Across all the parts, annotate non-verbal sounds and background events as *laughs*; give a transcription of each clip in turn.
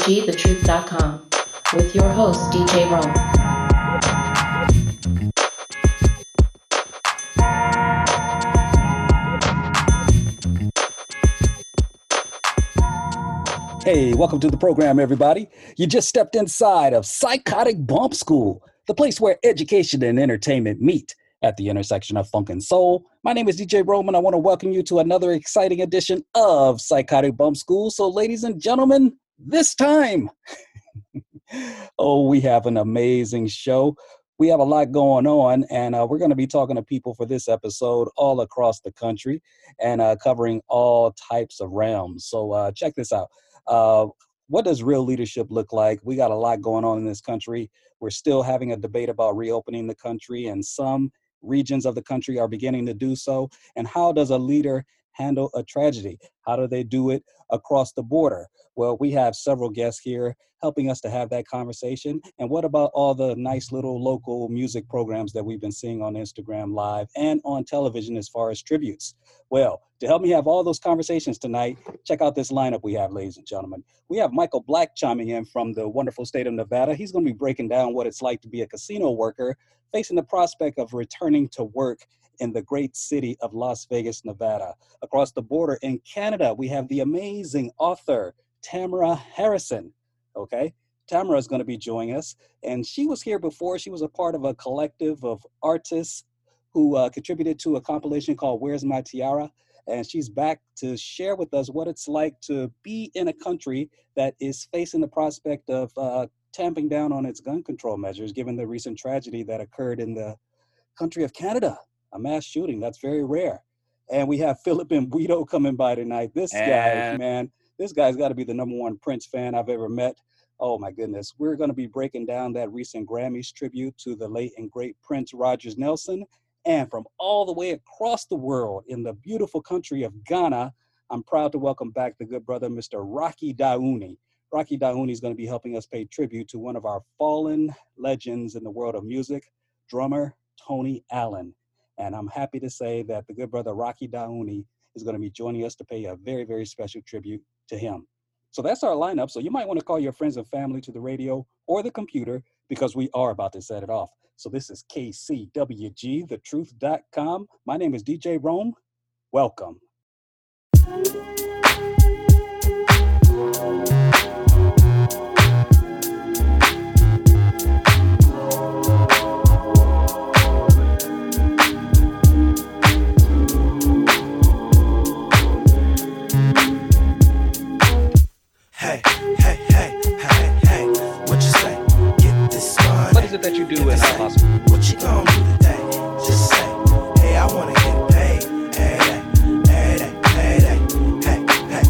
KCWGTheTruth.com with your host, DJ Rome. Hey, welcome to the program, everybody. You just stepped inside of Psychotic Bump School, the place where education and entertainment meet at the intersection of funk and soul. My name is DJ Roman. I want to welcome you to another exciting edition of Psychotic Bump School. So, ladies and gentlemen, this time, *laughs* oh, we have an amazing show. We have a lot going on, and uh, we're going to be talking to people for this episode all across the country and uh, covering all types of realms. So, uh, check this out. Uh, what does real leadership look like? We got a lot going on in this country. We're still having a debate about reopening the country, and some regions of the country are beginning to do so. And how does a leader handle a tragedy? How do they do it across the border? Well, we have several guests here helping us to have that conversation. And what about all the nice little local music programs that we've been seeing on Instagram Live and on television as far as tributes? Well, to help me have all those conversations tonight, check out this lineup we have, ladies and gentlemen. We have Michael Black chiming in from the wonderful state of Nevada. He's going to be breaking down what it's like to be a casino worker facing the prospect of returning to work in the great city of Las Vegas, Nevada. Across the border in Canada, we have the amazing author, Tamara Harasen. Okay, Tamara is going to be joining us, and she was here before. She was a part of a collective of artists who uh, contributed to a compilation called Where's My Tiara? And she's back to share with us what it's like to be in a country that is facing the prospect of uh, tamping down on its gun control measures, given the recent tragedy that occurred in the country of Canada, a mass shooting. That's very rare. And we have *laughs* Philip Embuido coming by tonight. This guy, man, this guy's got to be the number one Prince fan I've ever met. Oh my goodness. We're going to be breaking down that recent Grammys tribute to the late and great Prince Rogers Nelson. And from all the way across the world in the beautiful country of Ghana, I'm proud to welcome back the good brother, Mr. Rocky Dawuni. Rocky Dawuni is going to be helping us pay tribute to one of our fallen legends in the world of music, drummer Tony Allen. And I'm happy to say that the good brother Rocky Dawuni is going to be joining us to pay a very, very special tribute to him. So that's our lineup. So you might want to call your friends and family to the radio or the computer because we are about to set it off. So this is KCWG, thetruth.com. My name is DJ Rome. Welcome. Is it that you do in our hospital? What you gonna do today? Just say, hey, I wanna get paid. Hey, hey, hey, hey, hey, hey, hey,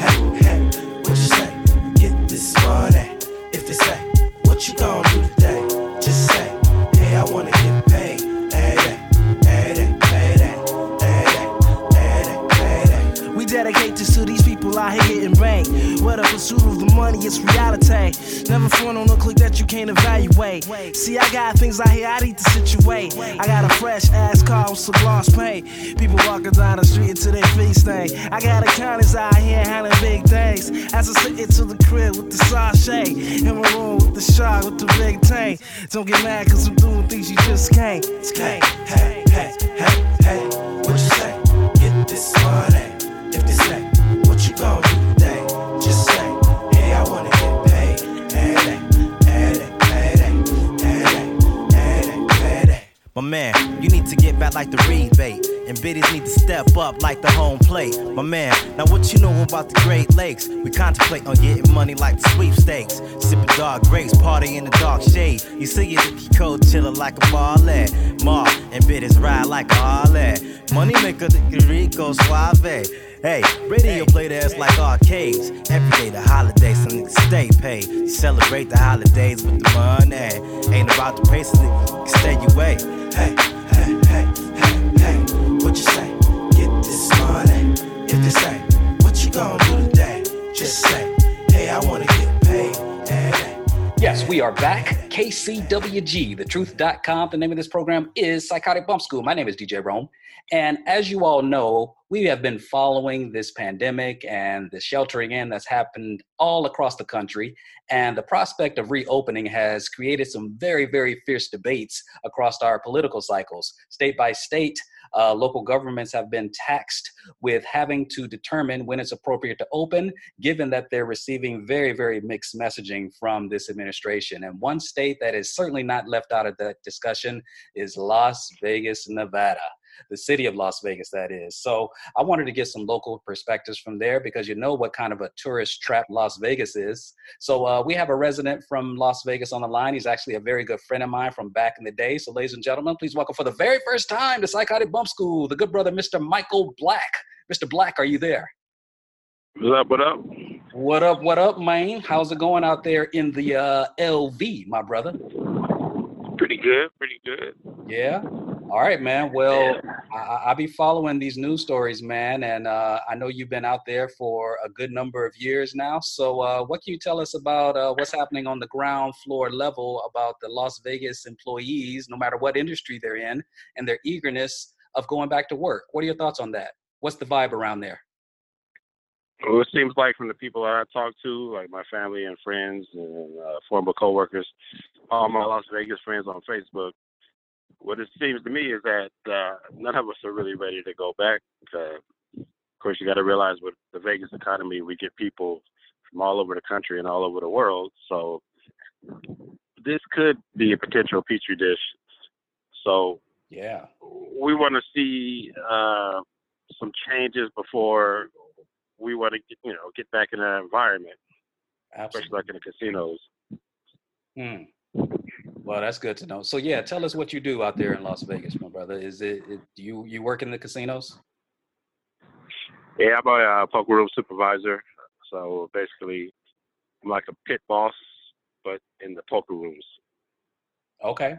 hey, hey, what you say? Get this money. If they say, what you gonna do today? Just say, hey, I wanna get paid. Hey, hey, hey, hey, hey, hey, hey, hey. We dedicate this to these people out here getting ranked. Where the pursuit of the money is reality. Never front on a click that you can't evaluate. See, I got things out here I need to situate. I got a fresh ass car with some gloss paint. People walking down the street until their feet stink. I got accountants out here handling big things. As I sit into the crib with the sachet. In my room with the shark with the big tank. Don't get mad cause I'm doing things you just can't. Hey, hey, hey, hey, hey, what you say? Get this money. If they say, My man, you need to get back like the rebate. And biddies need to step up like the home plate. My man, now what you know about the Great Lakes? We contemplate on getting money like the sweepstakes. Sipping dark grapes, party in the dark shade. You see it if cold chillin' like a ballet. Ma and biddies ride like a Harley. Money maker, the Rico Suave. Hey, radio played ass like arcades. Every day the holidays, some niggas stay paid. Celebrate the holidays with the money. Ain't about the pay, so niggas stay away. Hey, hey, hey, hey, hey, what you say? Get this money. If they say, what you gonna do today? Just say, hey, I wanna get paid. Hey, hey we are back. KCWG, thetruth.com. The name of this program is Psychotic Bump School. My name is DJ Rome. And as you all know, we have been following this pandemic and the sheltering in that's happened all across the country. And the prospect of reopening has created some very, very fierce debates across our political cycles. State by state, uh, local governments have been taxed with having to determine when it's appropriate to open, given that they're receiving very, very mixed messaging from this administration. And one state that is certainly not left out of that discussion is Las Vegas, Nevada the city of Las Vegas, that is. So I wanted to get some local perspectives from there because you know what kind of a tourist trap Las Vegas is. So uh, we have a resident from Las Vegas on the line. He's actually a very good friend of mine from back in the day. So, ladies and gentlemen, please welcome for the very first time to Psychotic Bump School, the good brother, Mr. Michael Black. Mr. Black, are you there? What up? What up? What up? What up, man? How's it going out there in the uh, LV, my brother? Pretty good. Pretty good. Yeah. All right, man. Well, I, I be following these news stories, man, and uh, I know you've been out there for a good number of years now. So, uh, what can you tell us about uh, what's happening on the ground floor level about the Las Vegas employees, no matter what industry they're in, and their eagerness of going back to work? What are your thoughts on that? What's the vibe around there? Well, it seems like from the people that I talk to, like my family and friends and uh, former coworkers, all my Las Vegas friends on Facebook, what it seems to me is that uh, none of us are really ready to go back. Uh, of course, you got to realize with the Vegas economy, we get people from all over the country and all over the world. So this could be a potential petri dish. So yeah, we want to see uh, some changes before we want to get, you know get back in that environment, absolutely. especially like in the casinos. Hmm. Well, that's good to know. So yeah, tell us what you do out there in Las Vegas, my brother. Is it, it you you work in the casinos? Yeah, I'm a uh, poker room supervisor. So basically, I'm like a pit boss, but in the poker rooms. Okay,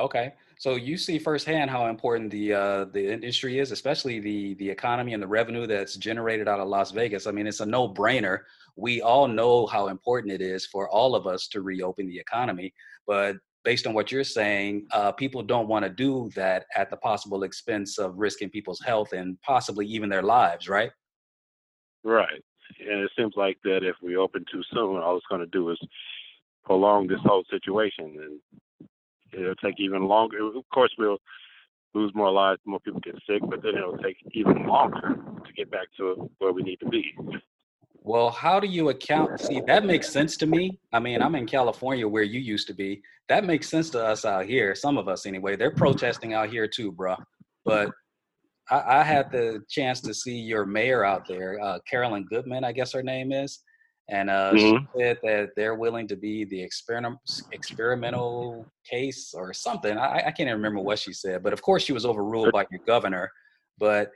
okay. So you see firsthand how important the uh, the industry is, especially the the economy and the revenue that's generated out of Las Vegas. I mean, it's a no brainer. We all know how important it is for all of us to reopen the economy, but based on what you're saying, uh, people don't want to do that at the possible expense of risking people's health and possibly even their lives, right? Right. And it seems like that if we open too soon, all it's going to do is prolong this whole situation, and it'll take even longer. Of course, we'll lose more lives, more people get sick, but then it'll take even longer to get back to where we need to be. Well, how do you account? See, that makes sense to me. I mean, I'm in California where you used to be. That makes sense to us out here, some of us anyway. They're protesting out here too, bro. But I, I had the chance to see your mayor out there, uh, Carolyn Goodman, I guess her name is. And uh, Mhm. she said that they're willing to be the experiment, experimental case or something. I, I can't even remember what she said, but of course she was overruled by your governor. But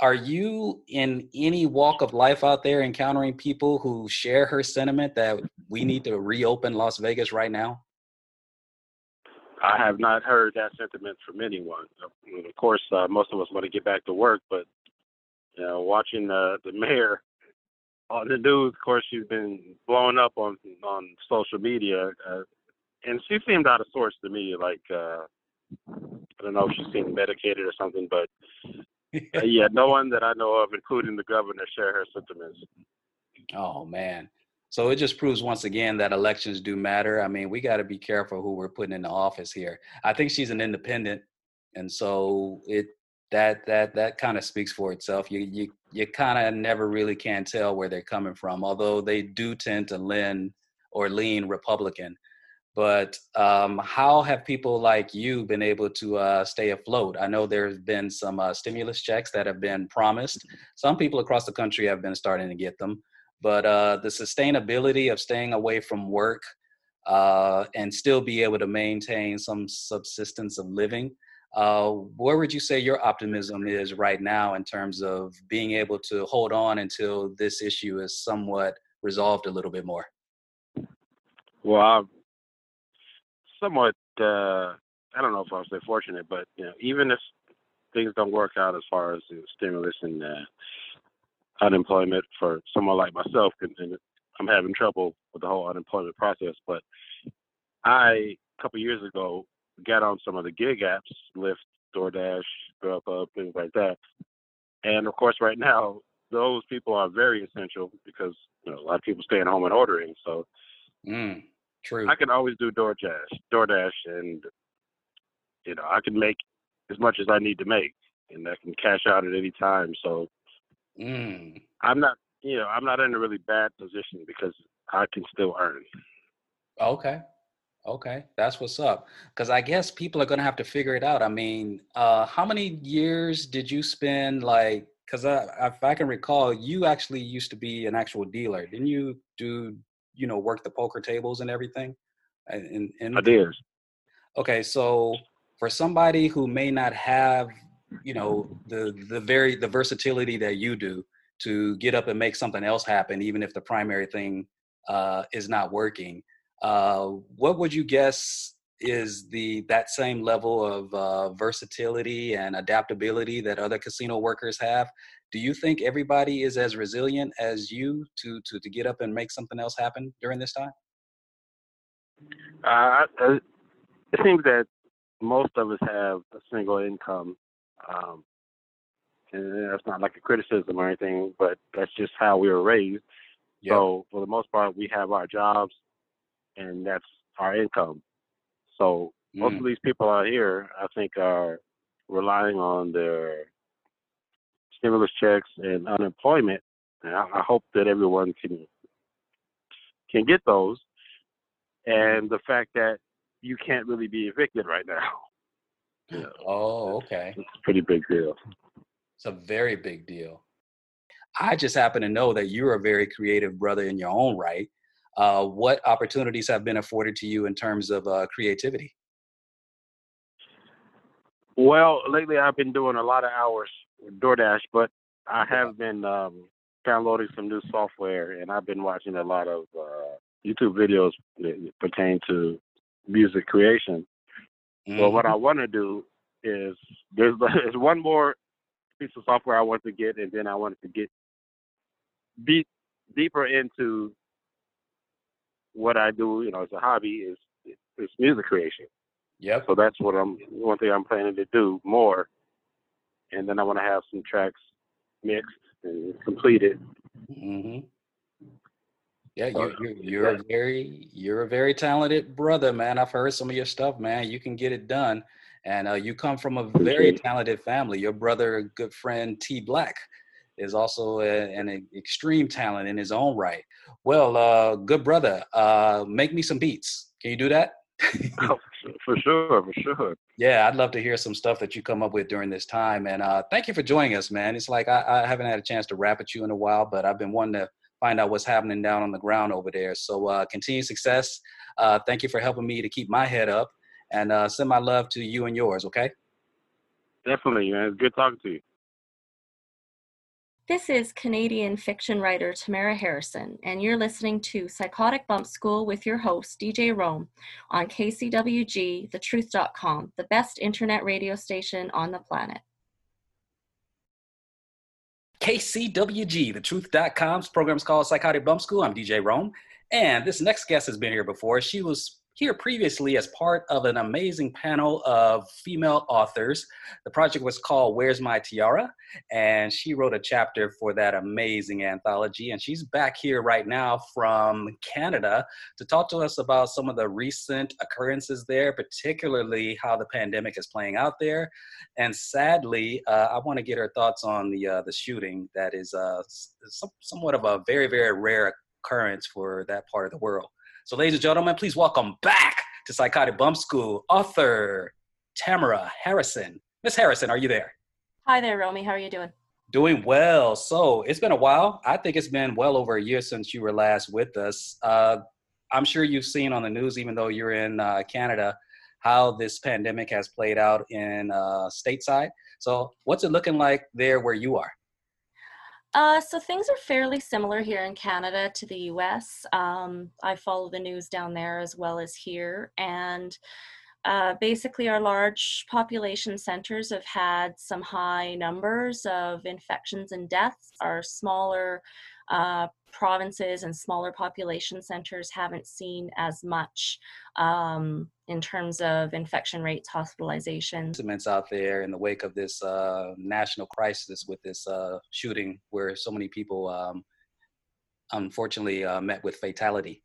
are you in any walk of life out there encountering people who share her sentiment that we need to reopen Las Vegas right now? I have not heard that sentiment from anyone. Of course, uh, most of us want to get back to work, but you know, watching the mayor on the news, of course, she's been blowing up on on social media, uh, and she seemed out of sorts to me. Like uh, I don't know if she's getting medicated or something, but *laughs* uh, yeah, no one that I know of, including the governor, share her sentiments. Oh man. So it just proves once again that elections do matter. I mean, we got to be careful who we're putting in the office here. I think she's an independent, and so it that that that kind of speaks for itself. You you you kind of never really can tell where they're coming from, although they do tend to lean or lean Republican. But um, how have people like you been able to uh, stay afloat? I know there's been some uh, stimulus checks that have been promised. Some people across the country have been starting to get them but uh, the sustainability of staying away from work uh, and still be able to maintain some subsistence of living. Uh, where would you say your optimism is right now in terms of being able to hold on until this issue is somewhat resolved a little bit more? Well, I'm somewhat. Uh, I don't know if I'll say fortunate, but you know, even if things don't work out as far as you know, stimulus and uh, unemployment for someone like myself, and, I'm having trouble with the whole unemployment process. But I a couple years ago got on some of the gig apps, Lyft, DoorDash, Grubhub, things like that. And of course, right now those people are very essential because you know, a lot of people staying home and ordering. So Mm, true. I can always do DoorDash, DoorDash, and you know I can make as much as I need to make, and I can cash out at any time. So Mm. I'm not, you know, I'm not in a really bad position because I can still earn. Okay. Okay. That's what's up. Because I guess people are going to have to figure it out. I mean, uh, how many years did you spend like, because I, if I can recall, you actually used to be an actual dealer. Didn't you do, you know, work the poker tables and everything? And, and, and I did. Okay, so for somebody who may not have, you know, the the very the versatility that you do to get up and make something else happen, even if the primary thing uh, is not working, uh, what would you guess is the that same level of uh, versatility and adaptability that other casino workers have? Do you think everybody is as resilient as you to to to get up and make something else happen during this time? Uh, uh, it seems that most of us have a single income, um, and that's not like a criticism or anything, but that's just how we were raised. So for the most part, we have our jobs, and that's our income. So most Mm. of these people out here, I think, are relying on their stimulus checks and unemployment. And I, I hope that everyone can can get those. And the fact that you can't really be evicted right now, you know, Oh, okay. it's a pretty big deal. It's a very big deal. I just happen to know that you're a very creative brother in your own right. Uh, what opportunities have been afforded to you in terms of uh, creativity? Well, lately I've been doing a lot of hours DoorDash, but I have been um, downloading some new software, and I've been watching a lot of uh, YouTube videos that pertain to music creation. Well, what I want to do is there's *laughs* there's one more piece of software I want to get, and then I wanted to get deep deeper into what I do. You know, as a hobby is is music creation. Yeah. So that's what I'm one thing I'm planning to do more, and then I want to have some tracks mixed and completed. hmm Yeah, you, you, you're a very you're a very talented brother, man. I've heard some of your stuff, man. You can get it done, and uh, you come from a very talented family. Your brother, good friend T Black, is also a, an extreme talent in his own right. Well, uh, good brother, uh, make me some beats. Can you do that? *laughs* Oh, for sure, for sure. Yeah, I'd love to hear some stuff that you come up with during this time. And uh, thank you for joining us, man. It's like I, I haven't had a chance to rap at you in a while, but I've been wanting to find out what's happening down on the ground over there. So uh, continued success. Uh, thank you for helping me to keep my head up and uh, send my love to you and yours, okay? Definitely, man. It's good talking to you. This is Canadian fiction writer Tamara Harasen, and you're listening to Psychotic Bump School with your host, DJ Rome, on KCWG, thetruth.com, the best internet radio station on the planet. KCWG, thetruth.com's program is called Psychotic Bump School. I'm DJ Rome. And this next guest has been here before. She was here previously as part of an amazing panel of female authors. The project was called Where's My Tiara? And she wrote a chapter for that amazing anthology. And she's back here right now from Canada to talk to us about some of the recent occurrences there, particularly how the pandemic is playing out there. And sadly, uh, I want to get her thoughts on the uh, the shooting that is uh, some, somewhat of a very, very rare occurrence for that part of the world. So, ladies and gentlemen, please welcome back to Psychotic Bump School author Tamara Harasen. Miss Harasen, are you there? Hi there, Romy. How are you doing? Doing well. So, it's been a while. I think it's been well over a year since you were last with us. Uh, I'm sure you've seen on the news, even though you're in uh, Canada, how this pandemic has played out in uh, stateside. So, what's it looking like there where you are? Uh, so things are fairly similar here in Canada to the US. Um, I follow the news down there as well as here. And uh, basically, our large population centers have had some high numbers of infections and deaths. Our smaller uh, provinces and smaller population centers haven't seen as much um, in terms of infection rates, hospitalizations. sentiments out there in the wake of this uh, national crisis with this uh, shooting where so many people um, unfortunately uh, met with fatality.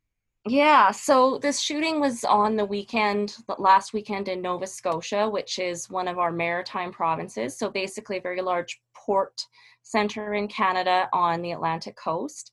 Yeah, so this shooting was on the weekend, the last weekend in Nova Scotia, which is one of our maritime provinces. So basically, a very large port center in Canada on the Atlantic coast.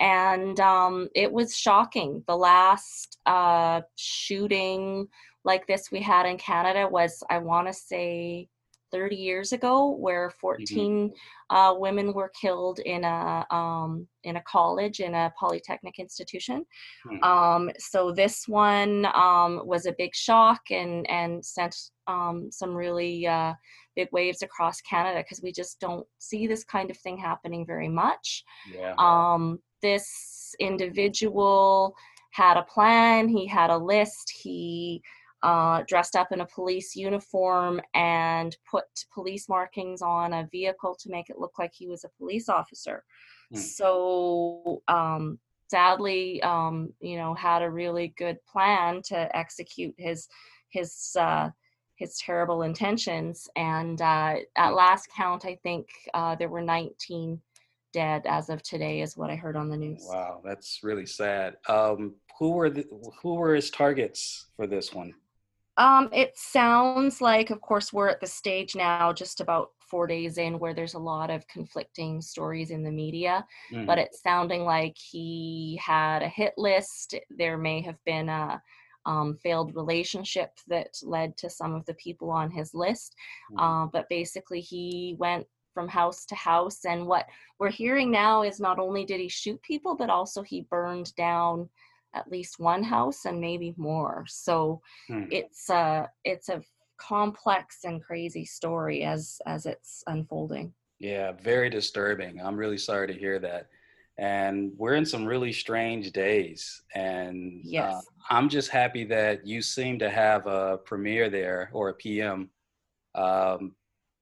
And um, it was shocking. The last uh, shooting like this we had in Canada was, I want to say, 30 years ago, where 14 uh, women were killed in a um, in a college in a polytechnic institution. Hmm. Um, so this one um, was a big shock and and sent um, some really uh, big waves across Canada because we just don't see this kind of thing happening very much. Yeah. Um, this individual had a plan. He had a list. He uh, dressed up in a police uniform and put police markings on a vehicle to make it look like he was a police officer. Hmm. So um, sadly, um, you know, had a really good plan to execute his his uh, his terrible intentions. And uh, at last count, I think uh, there were 19 dead as of today, is what I heard on the news. Wow, that's really sad. Um, who were the, who were his targets for this one? Um, it sounds like, of course, we're at the stage now, just about four days in, where there's a lot of conflicting stories in the media. Mhm. But it's sounding like he had a hit list. There may have been a um, failed relationship that led to some of the people on his list. Mhm. Uh, but basically, he went from house to house. And what we're hearing now is not only did he shoot people, but also he burned down at least one house and maybe more. So Hmm. it's a it's a complex and crazy story as as it's unfolding. Yeah, very disturbing. I'm really sorry to hear that. And we're in some really strange days. And uh, Yes. I'm just happy that you seem to have a premiere there or a PM um,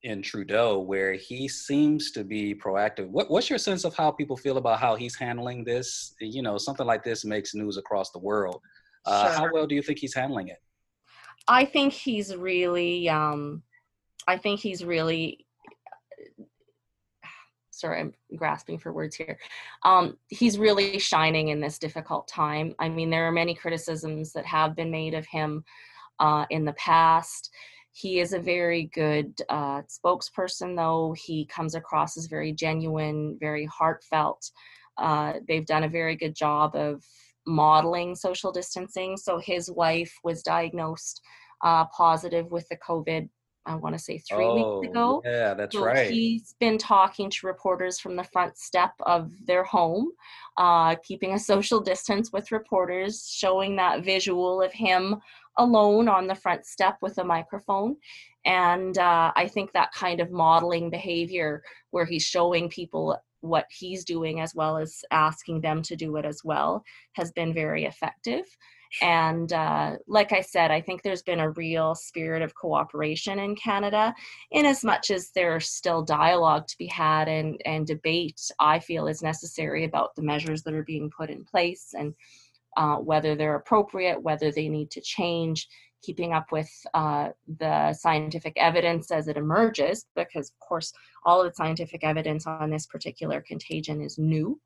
in Trudeau where he seems to be proactive. What, what's your sense of how people feel about how he's handling this? You know, something like this makes news across the world. Uh, How well do you think he's handling it? I think he's really um I think he's really *sighs* sorry, I'm grasping for words here. Um, he's really shining in this difficult time. I mean, there are many criticisms that have been made of him uh, in the past. He is a very good uh, spokesperson, though. He comes across as very genuine, very heartfelt. Uh, they've done a very good job of modeling social distancing. So his wife was diagnosed uh, positive with the COVID, I want to say three weeks ago. Oh, yeah, that's So right. He's been talking to reporters from the front step of their home, uh, keeping a social distance with reporters, showing that visual of him alone on the front step with a microphone. And uh, I think that kind of modeling behavior, where he's showing people what he's doing as well as asking them to do it as well, has been very effective. And uh, like I said, I think there's been a real spirit of cooperation in Canada in as much as there's still dialogue to be had and, and debate i feel is necessary about the measures that are being put in place and uh, whether they're appropriate whether they need to change keeping up with uh, the scientific evidence as it emerges because of course all of the scientific evidence on this particular contagion is new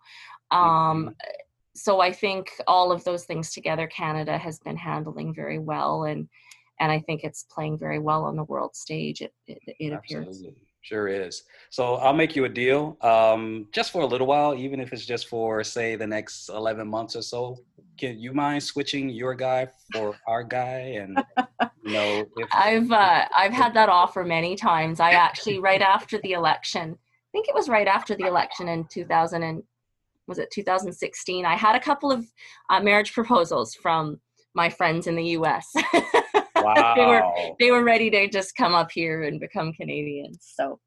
um, so i think all of those things together canada has been handling very well and and I think it's playing very well on the world stage. It it, it appears. Absolutely. Sure is. So I'll make you a deal, um, just for a little while, even if it's just for say the next eleven months or so. Can you mind switching your guy for our guy? And you know, if I've uh, I've had that offer many times. I actually right after the election, I think it was right after the election in 2000 and was it 2016? I had a couple of uh, marriage proposals from my friends in the U.S. wow, *laughs* they were they were ready to just come up here and become Canadians. So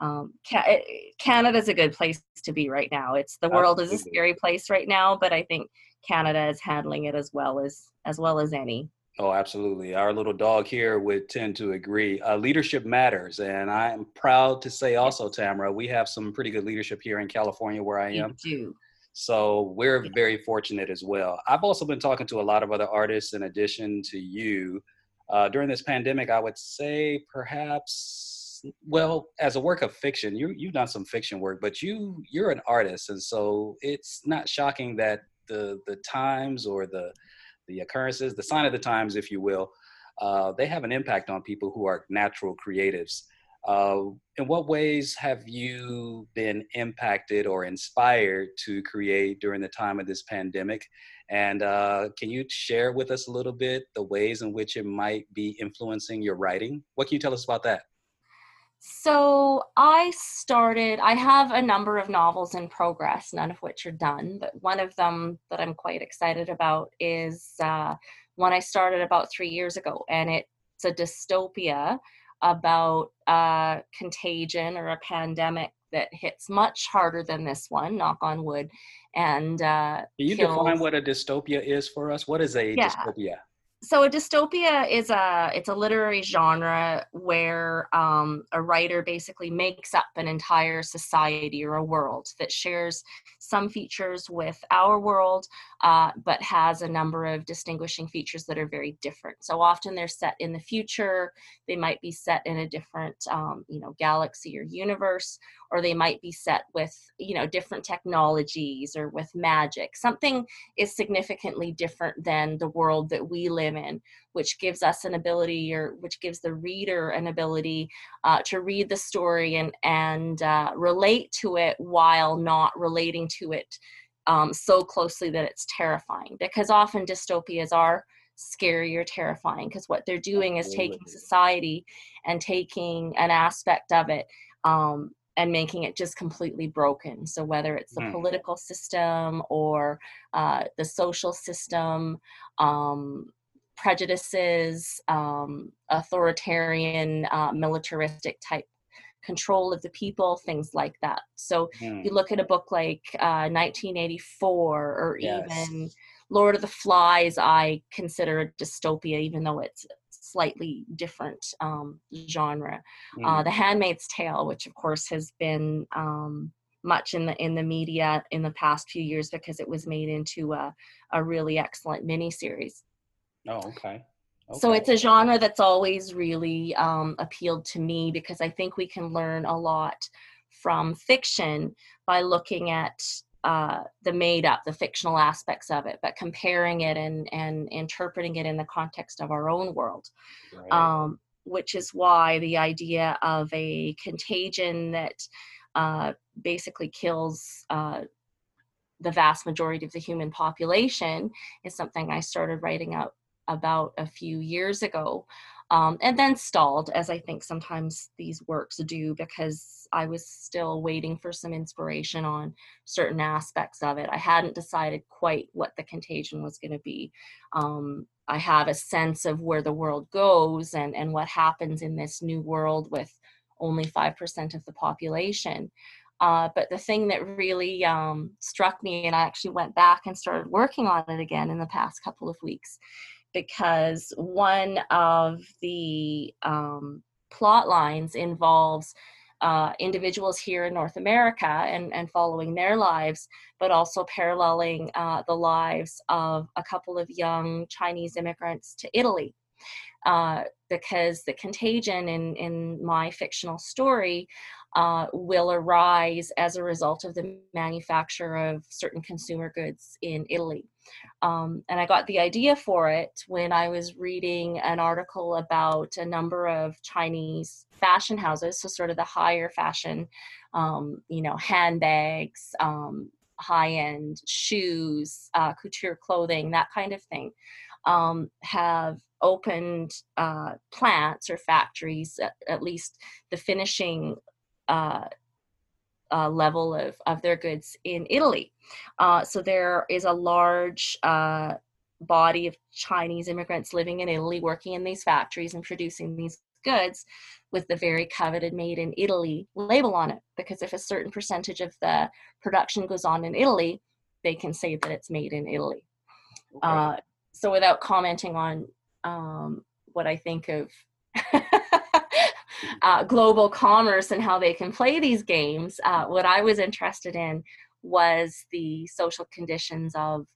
um, Ca- Canada's a good place to be right now. It's the world is a scary place right now, but I think Canada is handling it as well as as well as any. Oh, absolutely. Our little dog here would tend to agree. Uh, leadership matters. And I'm proud to say also, Tamara, we have some pretty good leadership here in California where I am. You do. So we're very fortunate as well. I've also been talking to a lot of other artists in addition to you. Uh, during this pandemic, I would say perhaps, well, as a work of fiction, you, you've done some fiction work, but you, you're an artist. And so it's not shocking that the, the times or the, the occurrences, the sign of the times, if you will, uh, they have an impact on people who are natural creatives. Uh, in what ways have you been impacted or inspired to create during the time of this pandemic? And uh, can you share with us a little bit the ways in which it might be influencing your writing? What can you tell us about that? So I started, I have a number of novels in progress, none of which are done, but one of them that I'm quite excited about is uh, one I started about three years ago, and it's a dystopia about uh, contagion or a pandemic that hits much harder than this one, knock on wood. And uh, Can you kills- define what a dystopia is for us? What is a Yeah. dystopia? So a dystopia is a it's a literary genre where um, a writer basically makes up an entire society or a world that shares some features with our world uh, but has a number of distinguishing features that are very different. So often they're set in the future they might be set in a different um, you know galaxy or universe or they might be set with you know different technologies or with magic. Something is significantly different than the world that we live in, which gives us an ability or which gives the reader an ability uh, to read the story and, and uh, relate to it while not relating to it um, so closely that it's terrifying. Because often dystopias are scary or terrifying because what they're doing is taking society and taking an aspect of it um, and making it just completely broken. So whether it's the Hmm. political system or uh, the social system, um, prejudices, um, authoritarian, uh, militaristic type control of the people, things like that. So Hmm. you look at a book like uh, 1984 or Yes. even Lord of the Flies, I consider a dystopia, even though it's slightly different um, genre. Uh, Hmm. the Handmaid's Tale, which of course has been um, much in the in the media in the past few years because it was made into a, a really excellent miniseries. Oh, okay. So it's a genre that's always really um, appealed to me because I think we can learn a lot from fiction by looking at uh, the made up, the fictional aspects of it, but comparing it and, and interpreting it in the context of our own world. Right. Um, which is why the idea of a contagion that uh, basically kills uh, the vast majority of the human population is something I started writing out about a few years ago um, and then stalled as i think sometimes these works do because i was still waiting for some inspiration on certain aspects of it. I hadn't decided quite what the contagion was going to be. Um, i have a sense of where the world goes and, and what happens in this new world with only 5% of the population. Uh, but the thing that really um, struck me, and I actually went back and started working on it again in the past couple of weeks, because one of the um, plot lines involves uh, individuals here in North America and, and following their lives, but also paralleling uh, the lives of a couple of young Chinese immigrants to Italy. Uh, because the contagion in, in my fictional story uh, will arise as a result of the manufacture of certain consumer goods in Italy. Um, and I got the idea for it when I was reading an article about a number of Chinese fashion houses, so sort of the higher fashion, um, you know, handbags, um, high end shoes, uh, couture clothing, that kind of thing, um, have opened uh, plants or factories, at, at least the finishing uh, uh, level of, of their goods in Italy. Uh, so there is a large uh, body of Chinese immigrants living in Italy, working in these factories and producing these goods with the very coveted made in Italy label on it. Because if a certain percentage of the production goes on in Italy, they can say that it's made in Italy. Okay. Uh, so without commenting on um, what I think of *laughs* uh, global commerce and how they can play these games, uh, what I was interested in was the social conditions of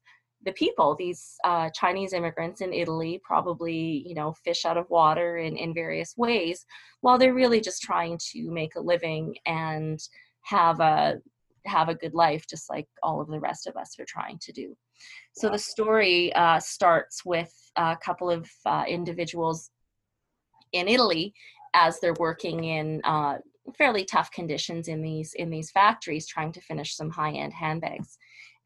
the people these uh, chinese immigrants in italy probably you know fish out of water in, in various ways while they're really just trying to make a living and have a have a good life just like all of the rest of us are trying to do. So the story uh, starts with a couple of uh, individuals in italy as they're working in uh, fairly tough conditions in these in these factories trying to finish some high-end handbags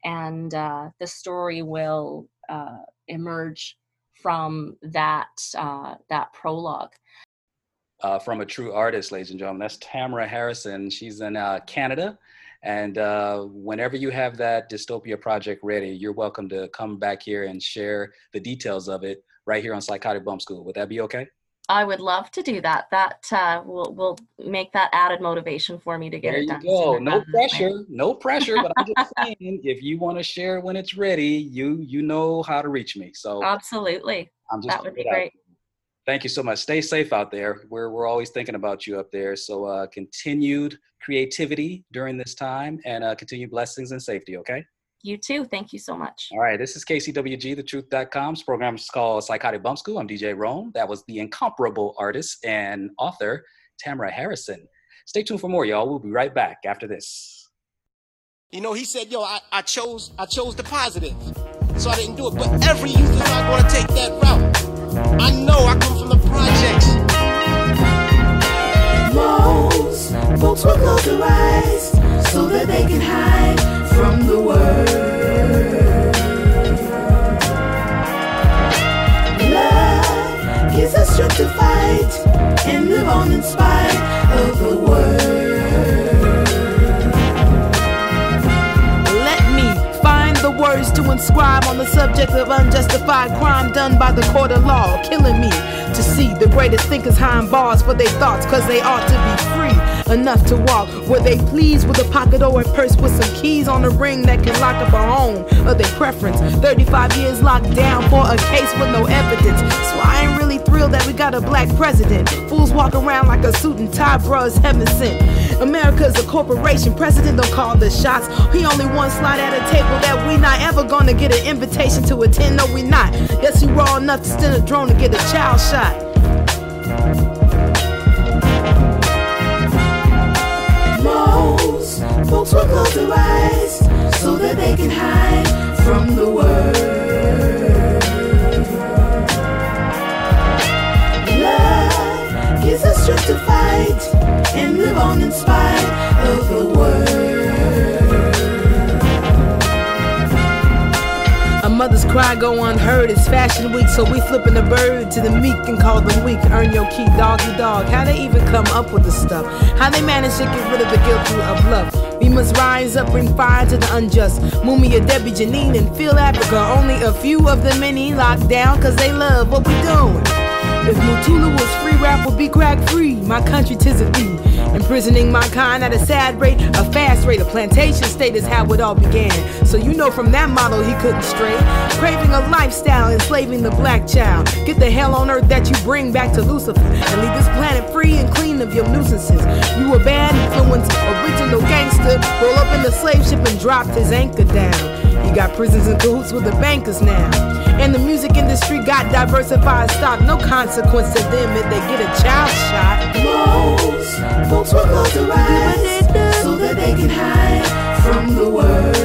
and uh, the story will uh, emerge from that uh, that prologue. Uh, from a true artist, ladies and gentlemen, that's Tamara Harasen. She's in Canada, and uh, whenever you have that dystopia project ready, you're welcome to come back here and share the details of it right here on Psychotic Bump School. Would that be okay? I would love to do that. That uh, will will make that added motivation for me to get there it you done. go. No pressure. No pressure. But I'm just *laughs* saying, if you want to share when it's ready, you you know how to reach me. So absolutely, I'm just that would be put it out great. Thank you so much. Stay safe out there. We're we're always thinking about you up there. So uh, continued creativity during this time and uh, continued blessings and safety. Okay. You too. Thank you so much. All right, this is KCWG, thetruth.com's program is called Psychotic Bump School. I'm DJ Rome. That was the incomparable artist and author, Tamara Harasen. Stay tuned for more, y'all. We'll be right back after this. You know, he said, "Yo, I, I chose I chose the positive, so I didn't do it." But every youth is not going to take that route. I know. I come from the projects. Most folks will close their eyes so that they can hide from the world. Love gives us strength to fight and live on in spite of the world. Let me find the words to inscribe on the subject of unjustified crime done by the court of law, killing me to see the greatest thinkers behind bars for their thoughts, cause they ought to be free enough to walk where they please with a pocket or a purse with some keys on a ring that can lock up a home of their preference. 35 years locked down for a case with no evidence. So I ain't really thrilled that we got a black president. Fools walk around like a suit and tie, bruh's heaven sent. America's a corporation, president don't call the shots. He only one slide at a table that we not ever gonna get an invitation to attend. No, we not. Yes, he raw enough to send a drone to get a child shot. Folks will close their eyes so that they can hide from the world. Love gives us strength to fight and live on in spite of the world. Cry go unheard. It's fashion week, so we flipping the bird to the meek and call them weak. Earn your key, doggy dog. How they even come up with the stuff? How they manage to get rid of the guilty of love? We must rise up, bring fire to the unjust. Mumia, Debbie, Janine, and Phil Africa. Only a few of the many locked down, cause they love what we doing. If Mutulu was free, rap would be crack free. My country tis a thee. Imprisoning my kind at a sad rate, a fast rate. A plantation state is how it all began. So you know from that model he couldn't stray. Craving a lifestyle, enslaving the black child. Get the hell on earth that you bring back to Lucifer. And leave this planet free and clean of your nuisances. You a bad influence, original gangster. Roll up in the slave ship and dropped his anchor down. He got prisons and cahoots with the bankers now. And the music industry got diversified stock. No consequence to them if they get a child shot. Most folks will close their eyes so that they can hide from the world.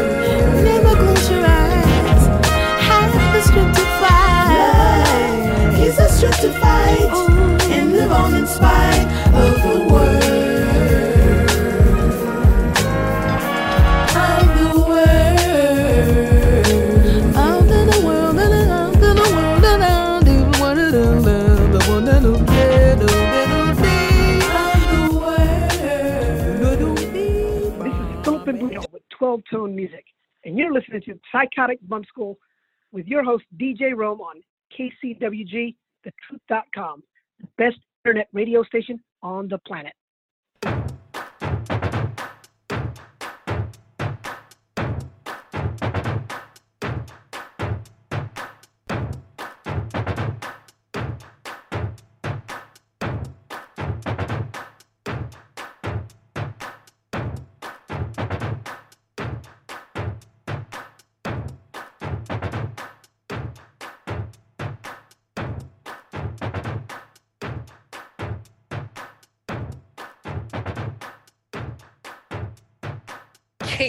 Never close your eyes. Have the strength to fight. Love gives us strength to fight oh. and live on in spite of Tone Music, and you're listening to Psychotic Bump School with your host, DJ Rome on KCWG, thetruth.com, the best internet radio station on the planet.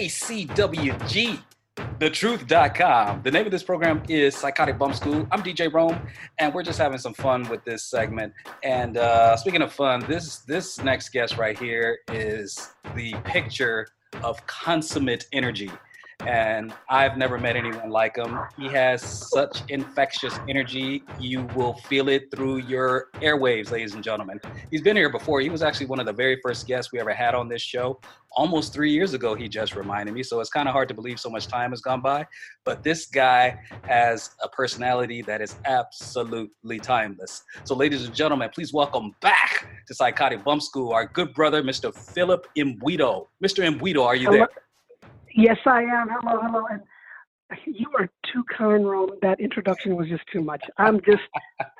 KCWG, thetruth.com. The name of this program is Psychotic Bump School. I'm DJ Rome, and we're just having some fun with this segment. And uh, speaking of fun, this this next guest right here is the picture of consummate energy and I've never met anyone like him. He has such infectious energy. You will feel it through your airwaves, ladies and gentlemen. He's been here before. He was actually one of the very first guests we ever had on this show. Almost three years ago, he just reminded me. So it's kind of hard to believe so much time has gone by. But this guy has a personality that is absolutely timeless. So, ladies and gentlemen, please welcome back to Psychotic Bump School our good brother, Mr. Philip Embuido. Mr. Embuido, are you there? Yes, I am. Hello, hello. And you are too kind, Rome. That introduction was just too much. I'm just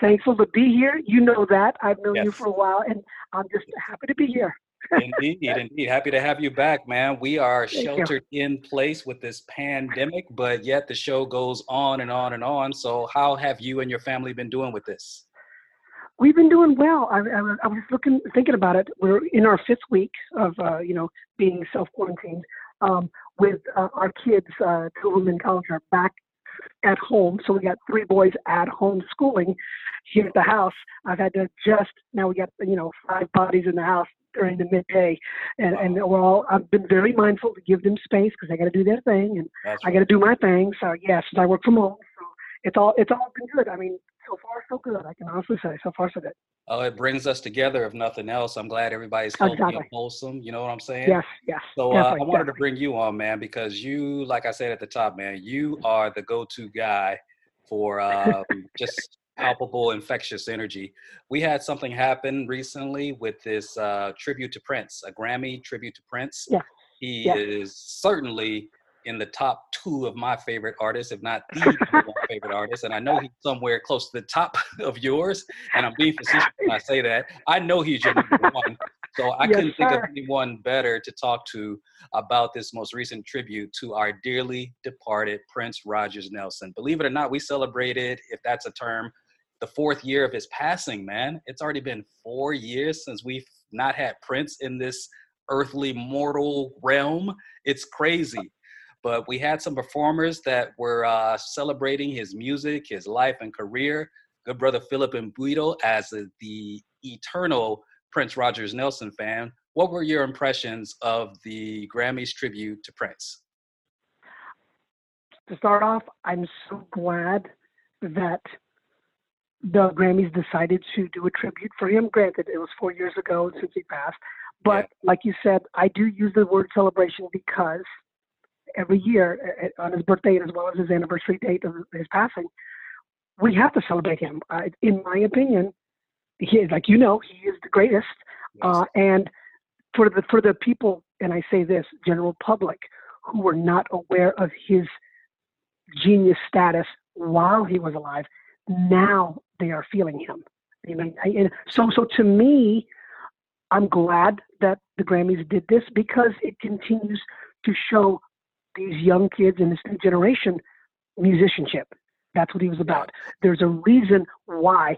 thankful to be here. You know that. I've known you for a while, and I'm just happy to be here. indeed, indeed. Happy to have you back, man. We are Thank you. sheltered in place with this pandemic, but yet the show goes on and on and on. So, how have you and your family been doing with this? We've been doing well. I, I, was- I was looking, thinking about it. We're in our fifth week of, uh, you know, being self quarantined. Um, with uh, our kids, uh, two of them in college are back at home. So we got three boys at home schooling here at the house. I've had to adjust. Now we got, you know, five bodies in the house during the midday, and and we're all. I've been very mindful to give them space because they got to do their thing, and That's I got to do my thing. So yes, I work from home. So it's all it's all been good. I mean, so far so good. I can honestly say so far so good. Oh, it brings us together, if nothing else. I'm glad everybody's healthy and Exactly. wholesome. You know what I'm saying? Yes, yes. So uh, I definitely, wanted to bring you on, man, because you, like I said at the top, man, you are the go-to guy for um, *laughs* just palpable infectious energy. We had something happen recently with this uh, tribute to Prince, a Grammy tribute to Prince. Yeah. He Yeah. is certainly in the top two of my favorite artists, if not the favorite artists. And I know he's somewhere close to the top *laughs* of yours. And I'm being facetious when I say that. I know he's your number one. So I Yes, couldn't think of anyone better to talk to about this most recent tribute to our dearly departed Prince Rogers Nelson. Believe it or not, we celebrated, if that's a term, the fourth year of his passing, man. It's already been four years since we've not had Prince in this earthly mortal realm. It's crazy. But we had some performers that were uh, celebrating his music, his life, and career. Good brother Philip Embuido, as the- the eternal Prince Rogers Nelson fan, what were your impressions of the Grammys tribute to Prince? to start off, I'm so glad that the Grammys decided to do a tribute for him. Granted, it was four years ago since he passed, but like you said, I do use the word celebration because every year uh, on his birthday as well as his anniversary date of his passing, we have to celebrate him. Uh, in my opinion, he is like you know he is the greatest, uh, and for the for the people, and I say this, general public, who were not aware of his genius status while he was alive, now they are feeling him. I mean, I, and so so to me, I'm glad that the Grammys did this because it continues to show these young kids in this new generation musicianship. That's what he was about. There's a reason why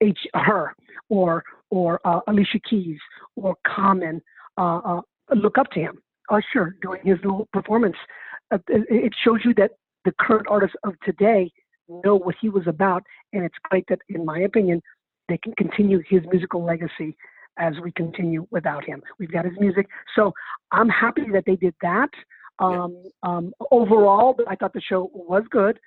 H, her or or uh, Alicia Keys or Common uh, uh, look up to him. Usher doing his little performance. Uh, it shows you that the current artists of today know what he was about, and it's great that, in my opinion, they can continue his musical legacy as we continue without him. We've got his music, so I'm happy that they did that. Um, um, overall, I thought the show was good.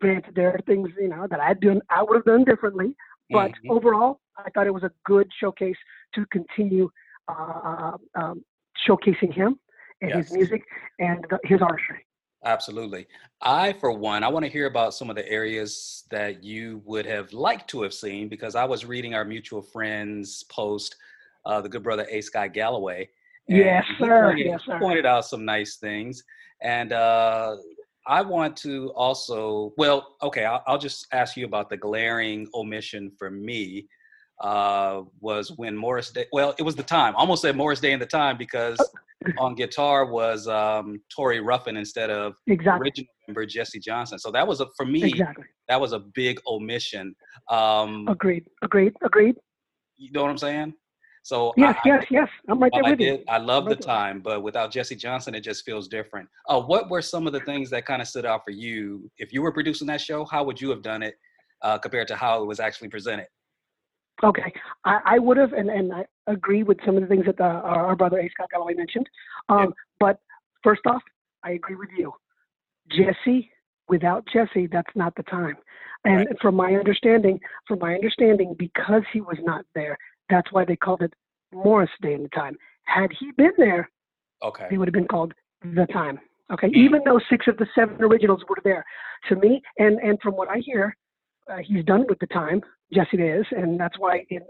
Granted, there are things you know that I'd done, I would have done differently, but Mhm. overall, I thought it was a good showcase to continue uh, um, showcasing him and Yes. his music and the, his artistry. Absolutely. I, for one, I want to hear about some of the areas that you would have liked to have seen because I was reading our mutual friend's post, uh, the good brother A. Scott Galloway. And Yes, sir. Pointed, Yes, sir. pointed out some nice things. And uh, I want to also, well, okay, I'll, I'll just ask you about the glaring omission for me. Uh, was when Morris Day, well, it was the time, I almost said Morris Day in the time because on guitar was um, Tori Ruffin instead of Exactly. original member Jesse Johnson. So that was a for me Exactly. that was a big omission. Um, Agreed. Agreed. Agreed. you know what I'm saying? So Yes, I, yes, yes. I'm right there I, with you. did, I love the Right time, but without Jesse Johnson, it just feels different. Uh, what were some of the things that kind of stood out for you? If you were producing that show, how would you have done it uh, compared to how it was actually presented? Okay, I, I would have, and, and I agree with some of the things that the, our, our brother A. Scott Galloway mentioned. Um, But first off, I agree with you. Jesse, without Jesse, that's not the time. And from my understanding, from my understanding, because he was not there, that's why they called it Morris Day in the time. Had he been there, Okay. they would have been called the time. Okay, even though six of the seven originals were there, to me, and and from what I hear, uh, he's done with the time. Jesse is, and that's why it,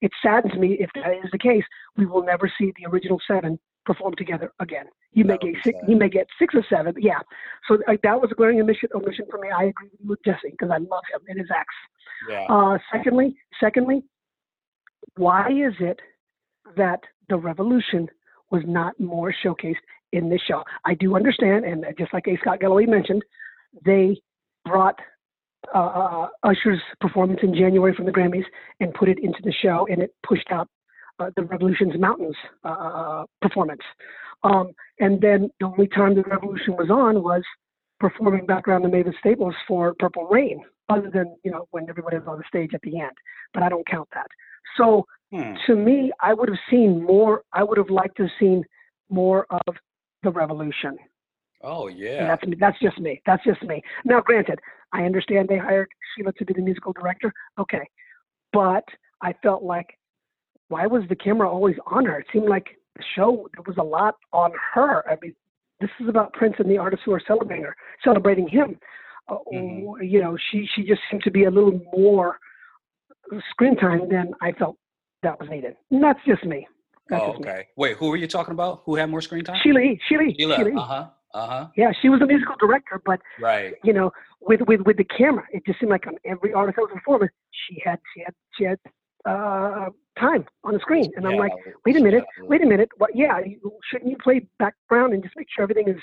it saddens me if that is the case. We will never see the original seven perform together again. You may get six, he may get six or seven, yeah. So uh, that was a glaring omission, omission for me. I agree with with Jesse because I love him and his acts. Yeah. Uh, secondly, secondly, why is it that the revolution was not more showcased in this show? I do understand, and just like A. Scott Galloway mentioned, they brought uh, uh, Usher's performance in January from the Grammys and put it into the show, and it pushed out uh, the Revolution's Mountains uh, uh, performance. Um, and then the only time the Revolution was on was performing background to Mavis Staples for Purple Rain, other than you know when everybody was on the stage at the end. But I don't count that. So Hmm. to me, I would have seen more. I would have liked to have seen more of the Revolution. Oh And yeah. That's. That's just me. That's just me. Now, granted, I understand they hired Sheila to be the musical director. Okay, but I felt like, why was the camera always on her? It seemed like the show there was a lot on her. I mean, this is about Prince and the artists who are celebrating her, celebrating him. Uh, You know, she she just seemed to be a little more screen time than I felt that was needed. And that's just me. That's Oh, just me. okay. Wait, who were you talking about? Who had more screen time? Sheila E. Sheila E. Sheila. Sheila. Uh huh. Uh huh. Yeah, she was the musical director, but Right. you know, with with with the camera, it just seemed like on every artist that was performing, she had she had she had uh, time on the screen, and I'm like, wait a minute, wait a minute, what? Yeah, you, shouldn't you play background and just make sure everything is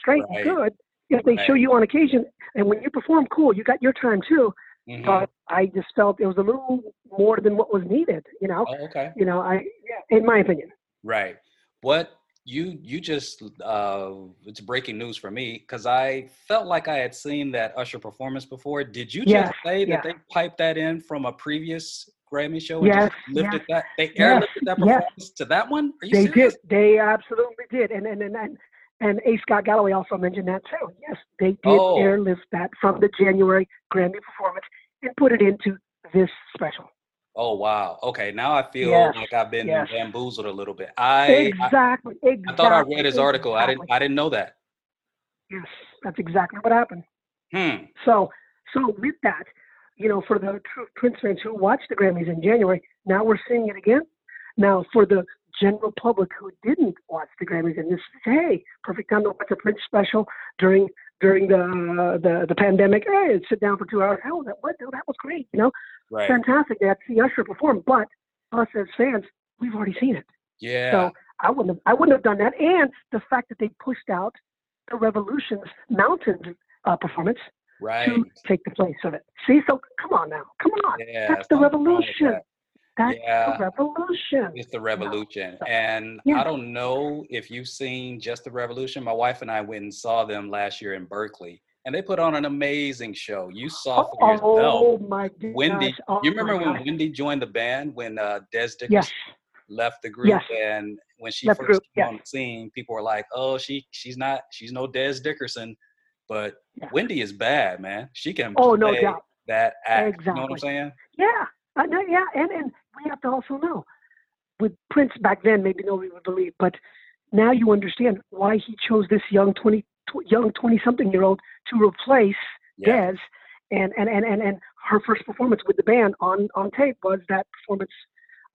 straight Right. and good? If they show you on occasion, and when you perform, cool, you got your time too. Mhm. But I just felt it was a little more than what was needed. You know, Oh, okay. you know, I yeah, in my opinion. Right. What you you just uh it's breaking news for me because I felt like I had seen that Usher performance before. Did you just Yes, say that yeah. they piped that in from a previous Grammy show and Yes, just lifted yes, that they yes, airlifted that yes. performance to that one? Are you They serious? did. They absolutely did. And and and and, and A. Scott Galloway also mentioned that too. Yes, they did Oh. airlift that from the January Grammy performance and put it into this special. Oh wow. Okay, now I feel Yes, like I've been yes. bamboozled a little bit. I I, exactly. Exactly. I thought I read his article. I didn't. I didn't know that. Yes, that's exactly what happened. Hmm. So, so with that, you know, for the true Prince fans who watched the Grammys in January, now we're seeing it again. Now, for the general public who didn't watch the Grammys, and this is hey, perfect time to watch a Prince special during during the the, the pandemic. Hey, sit down for two hours. Oh, that what? Oh, that was great. You know, Right. fantastic. They had to see Usher perform, but us as fans, we've already seen it. Yeah. So I wouldn't have, I wouldn't have done that. And the fact that they pushed out the Revolution's Mountain uh, performance right. to take the place of it. See, so come on now, come on. Yeah. That's the revolution. that. That's Yeah. the revolution. It's the revolution. And Yeah. I don't know if you've seen Just the Revolution. My wife and I went and saw them last year in Berkeley. And they put on an amazing show. You saw for yourself. Oh my gosh. Wendy, Oh you remember when gosh. Wendy joined the band when uh, Dez Dickerson Yes. left the group? Yes. And when she Left first group, came yes. on the scene, people were like, "Oh, she she's not she's no Dez Dickerson," but. Wendy is bad, man. She can Oh, no doubt. that act. You know what I'm Exactly. saying? Yeah, I know, yeah, and and we have to also know with Prince back then, maybe nobody would believe, but now you understand why he chose this young twenty tw- young twenty something year old to replace Yeah. Dez, and and and and and her first performance with the band on on tape was that performance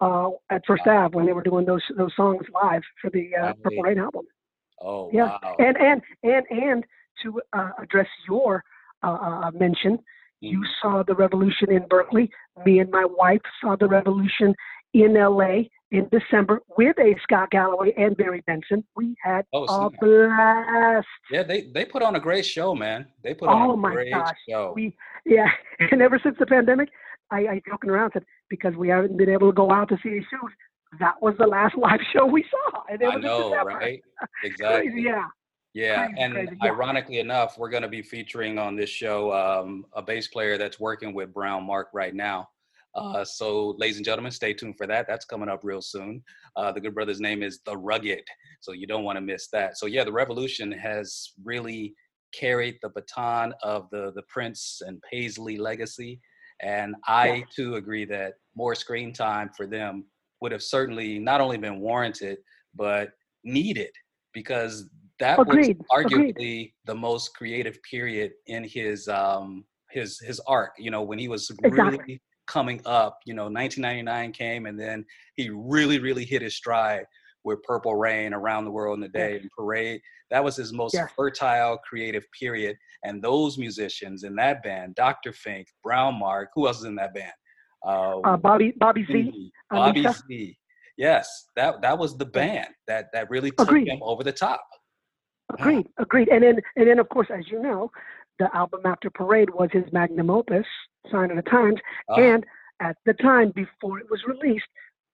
uh, at First Ave when they were doing those those songs live for the uh, Purple Rain album. Oh Yeah, wow. and and and and to uh, address your uh, uh, mention, you Mm-hmm. saw the revolution in Berkeley. Me and my wife saw the revolution in L.A. in December with A. Scott Galloway and Barry Benson. We had Oh, a blast. Yeah, they they put on a great show, man. They put on Oh a my great gosh, show. we yeah. *laughs* And ever since the pandemic, I, I joking around said because we haven't been able to go out to see these shows, that was the last *laughs* live show we saw. And it I was know, December. right? *laughs* Exactly. Yeah. Yeah, and ironically enough, we're going to be featuring on this show um, a bass player that's working with Brown Mark right now. Uh, so, ladies and gentlemen, stay tuned for that. That's coming up real soon. Uh, the good brother's name is The Rugged, so you don't want to miss that. So, yeah, the Revolution has really carried the baton of the the Prince and Paisley legacy, and I Yeah. too agree that more screen time for them would have certainly not only been warranted but needed because that Agreed, was agreed. arguably the most creative period in his um his his arc you know when he was Exactly. really coming up you know 1999 came and then he really really hit his stride with purple rain around the world in a day and parade that was his most Yes. fertile creative period and those musicians in that band dr fink brown mark who else is in that band uh, Uh, Bobby Bobby Z. Bobby Anita. z yes that that was the band that that really took Agreed. him over the top Agreed, agreed. And then, and then, of course, as you know, the album after Parade was his magnum opus, Sign of the Times. Ah. And at the time, before it was released,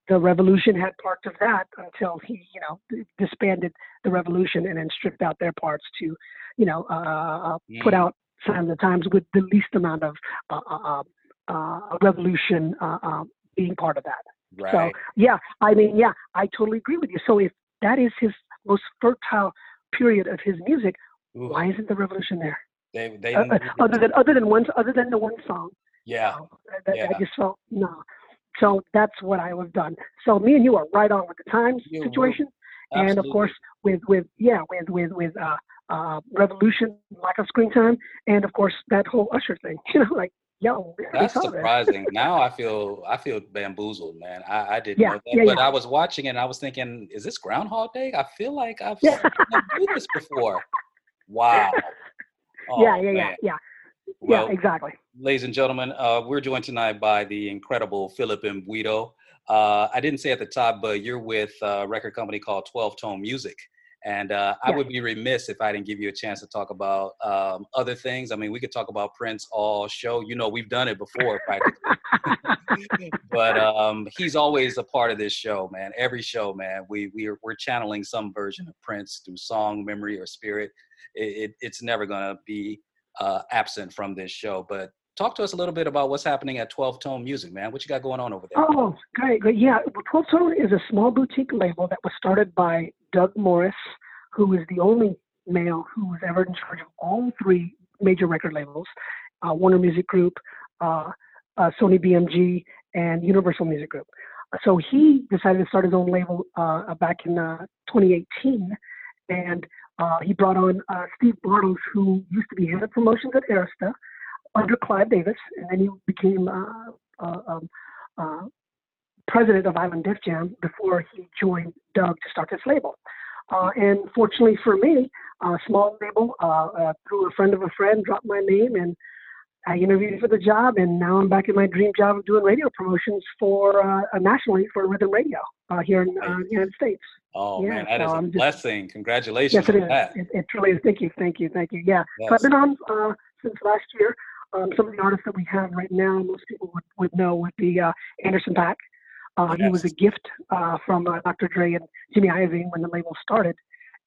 the Revolution had parts of that until he, you know, disbanded the Revolution and then stripped out their parts to, you know, uh, put Mm. out Sign of the Times with the least amount of uh, uh, uh, uh, Revolution uh, uh, being part of that. right So yeah, I mean, yeah, I totally agree with you. So if that is his most fertile period of his music, Ooh, why isn't the revolution there? they they Uh, uh, other than other than one other than the one song, yeah that, Yeah. I just felt no. So that's what I would have done. So me and you are right on with the times You situation, and of course with with yeah with with with uh, uh, revolution, lack of screen time, and of course that whole Usher thing. *laughs* You know, like yo, That's surprising. now I feel I feel bamboozled, man. I, I didn't Yeah, know that, yeah, but yeah. I was watching it and I was thinking, is this Groundhog Day? I feel like I've seen do this before. Wow. *laughs* Oh, yeah, yeah, yeah, man. yeah, Well, yeah, exactly. ladies and gentlemen, uh, we're joined tonight by the incredible Philip Embuido. Uh, I didn't say at the top, but you're with a record company called 12 Tone Music. And uh, I would be remiss if I didn't give you a chance to talk about um, other things. I mean, we could talk about Prince all show. You know, we've done it before, practically. *laughs* but um, he's always a part of this show, man. Every show, man, we we're we're channeling some version of Prince through song, memory, or spirit. It, it, it's never gonna be uh, absent from this show. But talk to us a little bit about what's happening at 12 Tone Music, man. What you got going on over there? Oh, great, great. Yeah, 12 Tone is a small boutique label that was started by Doug Morris, who is the only male who was ever in charge of all three major record labels uh, Warner Music Group, uh, uh, Sony BMG, and Universal Music Group. So he decided to start his own label uh, back in uh, 2018, and uh, he brought on uh, Steve Bartels, who used to be head of promotions at Arista under Clive Davis, and then he became uh, uh, um, uh, president of Island Def Jam before he joined Doug to start this label. Uh, and fortunately for me, a small label, uh, uh, through a friend of a friend, dropped my name and I interviewed for the job, and now I'm back in my dream job of doing radio promotions for nationally for Rhythm Radio uh, here in uh, the United States. Oh yeah, man, that is so a I'm just- blessing. Congratulations Yes, it is. that. It, it truly is. Thank you, thank you, thank you. Yeah. So I've been on uh, since last year. Um, some of the artists that we have right now, most people would, would know, would be uh, Anderson Paak. Uh, He was a gift uh, from uh, Dr. Dre and Jimmy Iovine when the label started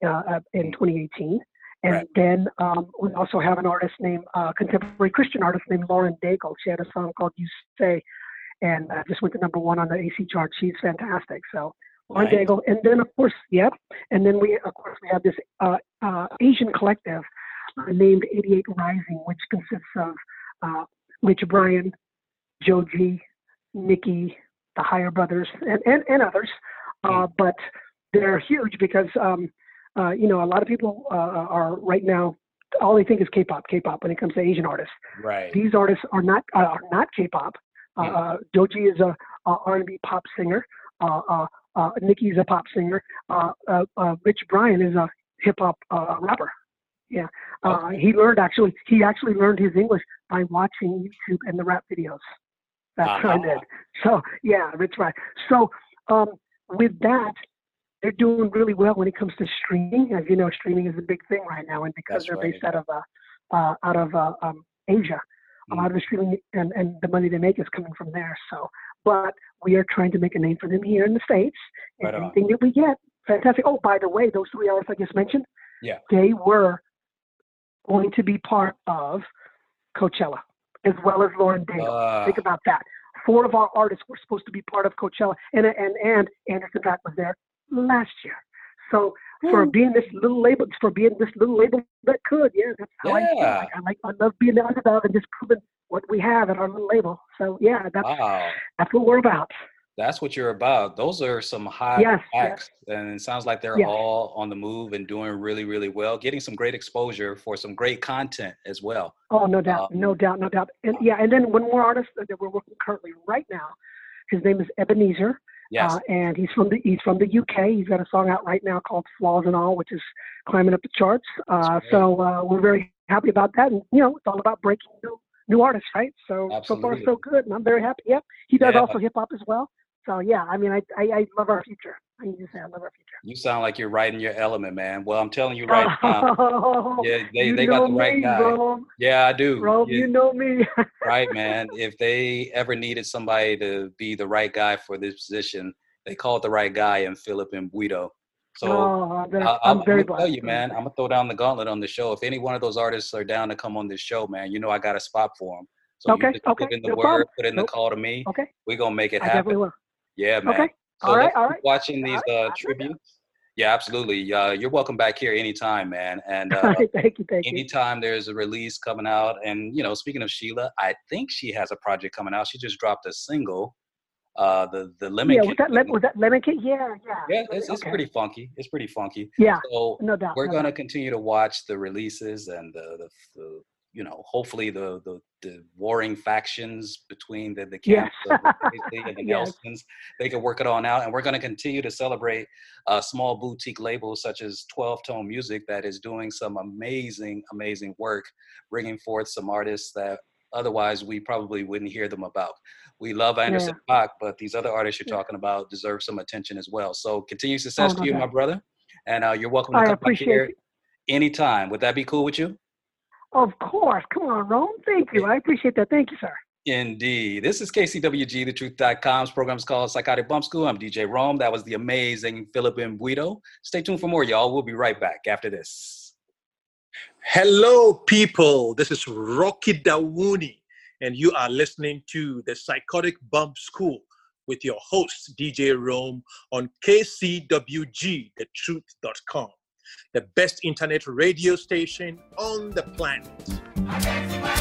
uh, in 2018. And Right. then um, we also have an artist named, uh, contemporary Christian artist named Lauren Daigle. She had a song called You Say, and uh, just went to number one on the AC chart. She's fantastic. So Lauren Nice. Daigle. And then, of course, yep. And then we, of course, we have this uh, uh, Asian collective named 88 Rising, which consists of uh, Rich Brian, Joe G, Nikki, the Higher Brothers, and, and, and others. Uh, but they're huge because, um, uh, you know, a lot of people uh, are right now, all they think is K-pop, K-pop when it comes to Asian artists. Right. These artists are not uh, are not K-pop. Uh, Hmm. uh, is a, a R&B pop singer. Uh, uh, uh, Nicki's a pop singer. Uh, uh, uh, Rich Brian is a hip hop uh, rapper. Yeah, uh, he learned actually. He actually learned his English by watching YouTube and the rap videos. That's how he Uh-huh. did. So yeah, Rich Brian. So um, with that, they're doing really well when it comes to streaming. As you know, streaming is a big thing right now, and because That's they're right. based out of uh, uh, out of uh, um, Asia, a lot of the streaming and, and the money they make is coming from there. So but we are trying to make a name for them here in the states. And Right anything that we get, fantastic. Oh, by the way, those three artists I just mentioned, Yeah. they were going to be part of Coachella as well as Lauren Daigle. Uh, Think about that. Four of our artists were supposed to be part of Coachella, and and and Anderson Paak was there last year. So for being this little label, for being this little label that could, yeah, that's how I feel. Yeah. Like, I like, I love being the underdog and just proving what we have at our little label. So yeah, that's wow. that's what we're about. That's what you're about. Those are some high Yes, yes. acts, and it sounds like they're Yes. all on the move and doing really, really well, getting some great exposure for some great content as well. Oh, no doubt, no doubt, no doubt. And yeah, and then one more artist that we're working currently right now. His name is Ebenezer. Yes. Uh, and he's from the he's from the UK. He's got a song out right now called "Flaws and All," which is climbing up the charts. Uh, so uh, we're very happy about that. And you know, it's all about breaking new new artists, right? So so far so good, and I'm very happy. Yep, he does Yeah. also hip hop as well. So yeah, I mean, I, I I love our future. I need to say I love our future. You sound like you're right in your element, man. Well, I'm telling you *laughs* right now. Oh, Yeah, they, they got the right me, guy. Rome. Yeah, I do. Rome, Yeah, you know me. *laughs* right, man. If they ever needed somebody to be the right guy for this position, they called the right guy in Philip Embuido. So oh, I'm very, I- I'm I'm, very gonna tell you, man. I'm gonna throw down the gauntlet on the show. If any one of those artists are down to come on this show, man, you know I got a spot for them. So Okay, you just okay, put in the no word, problem. put in the Nope. call to me. Okay, We're gonna make it happen. I definitely will. Yeah, man. Okay, So all right, all right. watching these uh, tributes. Yeah, absolutely. Uh, you're welcome back here anytime, man. And *laughs* uh, thank you, thank you. anytime there's a release coming out, and you know, speaking of Sheila, I think she has a project coming out. She just dropped a single, uh, the the Lemon Yeah, was that lem- was that lemon cake? Yeah, yeah. yeah, it's, it's Okay. pretty funky. It's pretty funky. Yeah, So no doubt. we're no gonna doubt. continue to watch the releases and the, the, the you know, hopefully the, the the warring factions between the the camps of the and the *laughs* Yes. Nelsons. They can work it on out, and we're gonna continue to celebrate uh, small boutique labels such as 12 Tone Music that is doing some amazing, amazing work, bringing forth some artists that otherwise we probably wouldn't hear them about. We love Anderson Paak, but these other artists you're Yeah. talking about deserve some attention as well. So continue success Oh, to you, my brother. And uh, you're welcome to I come back here anytime. Would that be cool with you? Of course. Come on, Rome. Thank you. I appreciate that. Thank you, sir. Indeed. This is KCWG, the truth.com's program is called Psychotic Bump School. I'm DJ Rome. That was the amazing Philip Embuido. Stay tuned for more, y'all. We'll be right back after this. Hello, people. This is Rocky Dawuni, and you are listening to the Psychotic Bump School with your host, DJ Rome, on KCWG, thetruth.com, the best internet radio station on the planet.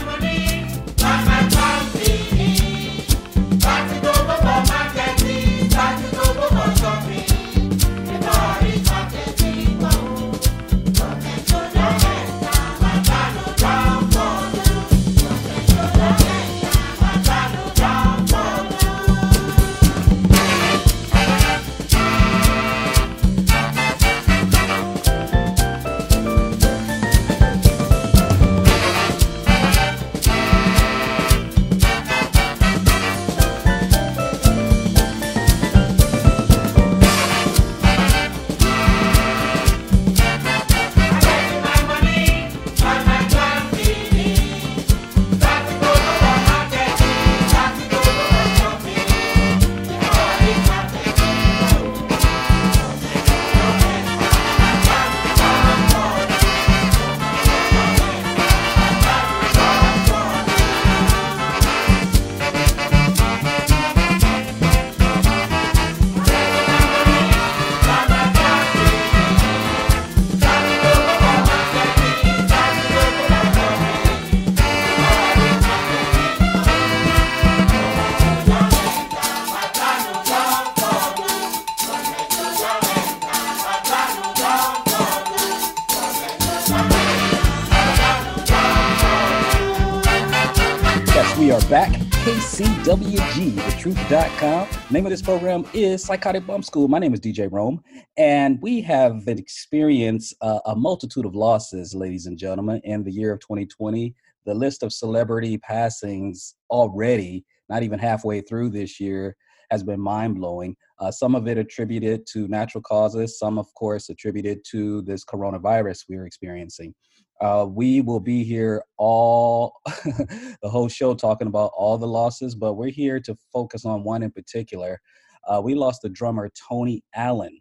KCWG, thetruth.com. Name of this program is Psychotic Bump School. My name is DJ Rome, and we have experienced uh, a multitude of losses, ladies and gentlemen, in the year of 2020. The list of celebrity passings already, not even halfway through this year, has been mind blowing. Uh, some of it attributed to natural causes, some, of course, attributed to this coronavirus we're experiencing. Uh, we will be here all *laughs* the whole show talking about all the losses, but we're here to focus on one in particular. Uh, we lost the drummer Tony Allen,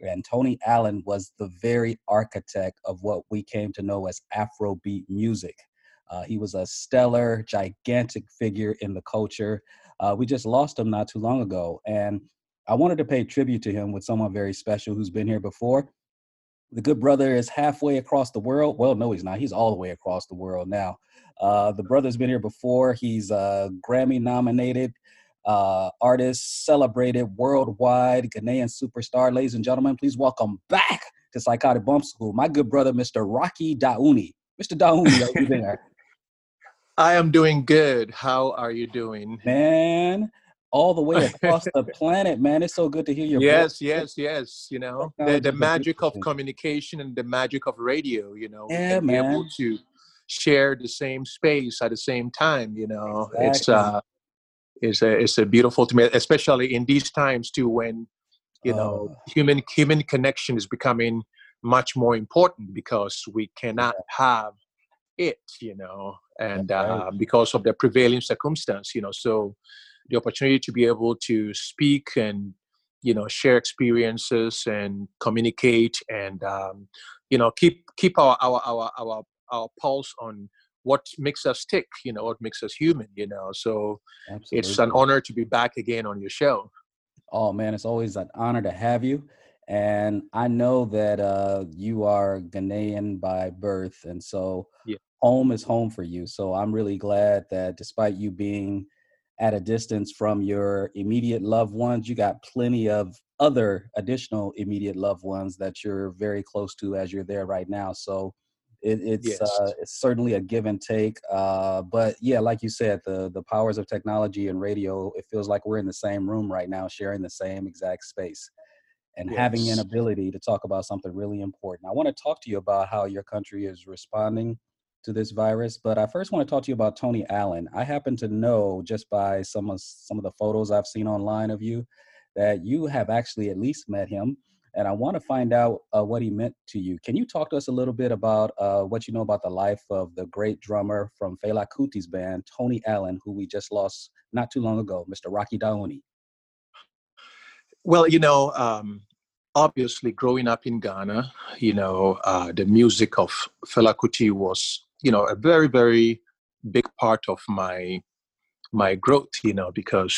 and Tony Allen was the very architect of what we came to know as Afrobeat music. Uh, he was a stellar, gigantic figure in the culture. Uh, we just lost him not too long ago, and I wanted to pay tribute to him with someone very special who's been here before. The good brother is halfway across the world. Well, no, he's not. He's all the way across the world now. Uh, the brother's been here before. He's a Grammy nominated uh, artist, celebrated worldwide Ghanaian superstar. Ladies and gentlemen, please welcome back to Psychotic Bump School, my good brother, Mr. Rocky Dawuni. Mr. Dawuni, are you there? *laughs* I am doing good. How are you doing? Man, all the way *laughs* across the planet, man. It's so good to hear your yes, voice. yes, yes. You know, the, the magic of communication and the magic of radio, you know, Yeah, be able to share the same space at the same time, you know. It's Exactly. uh it's a it's a beautiful to me, especially in these times too when you know Uh, human human connection is becoming much more important because we cannot have it, you know, and uh, because of the prevailing circumstance, you know. So the opportunity to be able to speak and you know share experiences and communicate and um, you know keep keep our our our our our pulse on what makes us tick, you know, what makes us human, you know. So it's an honor to be back again on your show. Oh man, it's always an honor to have you. And I know that uh, you are Ghanaian by birth, and so Yeah. home is home for you. So I'm really glad that despite you being at a distance from your immediate loved ones, you got plenty of other additional immediate loved ones that you're very close to as you're there right now. So it, it's Yes. uh, it's certainly a give and take. Uh, but yeah, like you said, the the powers of technology and radio, it feels like we're in the same room right now, sharing the same exact space, and having an ability to talk about something really important. I want to talk to you about how your country is responding to this virus, but I first want to talk to you about Tony Allen. I happen to know just by some of some of the photos I've seen online of you that you have actually at least met him and I want to find out uh, what he meant to you. Can you talk to us a little bit about uh, what you know about the life of the great drummer from Fela Kuti's band, Tony Allen, who we just lost not too long ago, Mr. Rocky Dawuni? Well, you know, um, obviously growing up in Ghana, you know, uh, the music of Fela Kuti was, you know, a very, very big part of my my growth, you know, because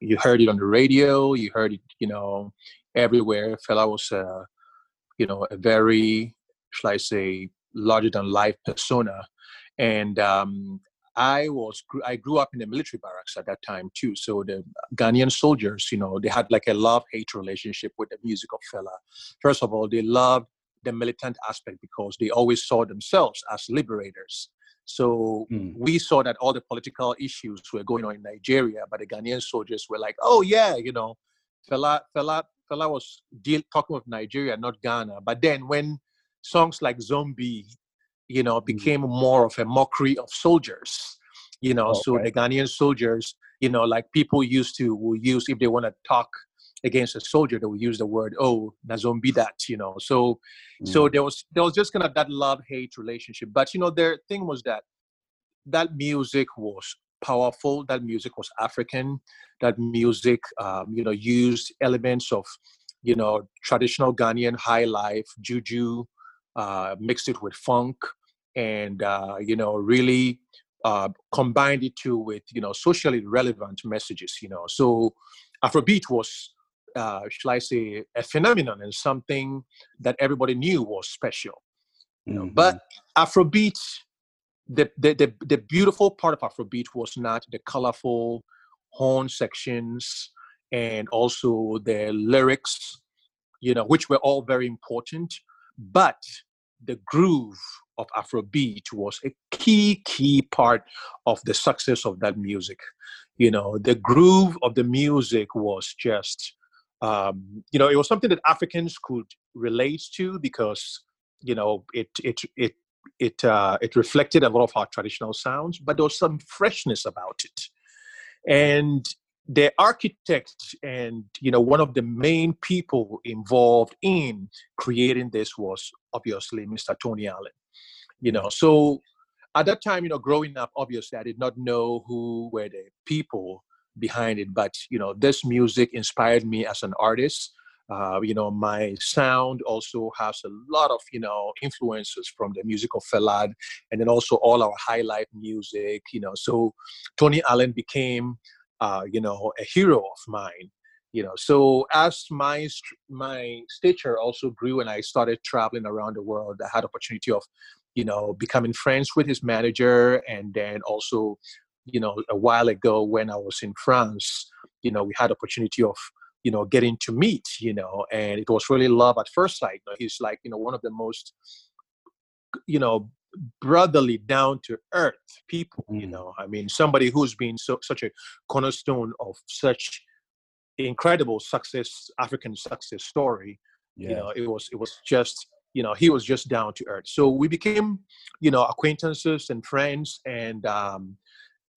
you heard it on the radio, you heard it, you know, everywhere. Fela was, a, you know, a very, shall I say, larger than life persona, and um, I was I grew up in the military barracks at that time too. So the Ghanaian soldiers, you know, they had like a love hate relationship with the music of Fela. First of all, they loved the militant aspect because they always saw themselves as liberators. So Hmm. we saw that all the political issues were going on in Nigeria, but the Ghanaian soldiers were like, "Oh yeah, you know, Fela, Fela, Fela was deal, talking of Nigeria, not Ghana." But then when songs like "Zombie," you know, became more of a mockery of soldiers, you know, so the Ghanaian soldiers, you know, like people used to will use if they want to talk against a soldier, they will use the word, "Oh, na zombie that," you know. So so Mm. there was there was just kind of that love hate relationship but you know their thing was that that music was powerful that music was african that music um, you know used elements of you know traditional ghanaian high life juju uh, mixed it with funk and uh, you know really uh, combined it too with you know socially relevant messages you know so afrobeat was uh, shall I say, a phenomenon and something that everybody knew was special. Mhm. But Afrobeat, the, the the the beautiful part of Afrobeat was not the colorful horn sections and also the lyrics, you know, which were all very important, but the groove of Afrobeat was a key key part of the success of that music. You know, the groove of the music was just um, you know, it was something that Africans could relate to because, you know, it it it it uh, it reflected a lot of our traditional sounds, but there was some freshness about it. And the architect and you know one of the main people involved in creating this was obviously Mr. Tony Allen. you know. So at that time, you know, growing up, obviously, I did not know who were the people behind it, but you know, this music inspired me as an artist. Uh, you know, my sound also has a lot of you know influences from the music of Fela, and then also all our highlife music. You know, so Tony Allen became, uh, you know, a hero of mine you know so as my my stature also grew and i started traveling around the world i had opportunity of you know becoming friends with his manager and then also you know a while ago when i was in france you know we had opportunity of you know getting to meet you know and it was really love at first sight he's like you know one of the most you know brotherly down to earth people you mm. know i mean somebody who's been so such a cornerstone of such incredible success african success story yeah. you know it was it was just you know he was just down to earth so we became you know acquaintances and friends and um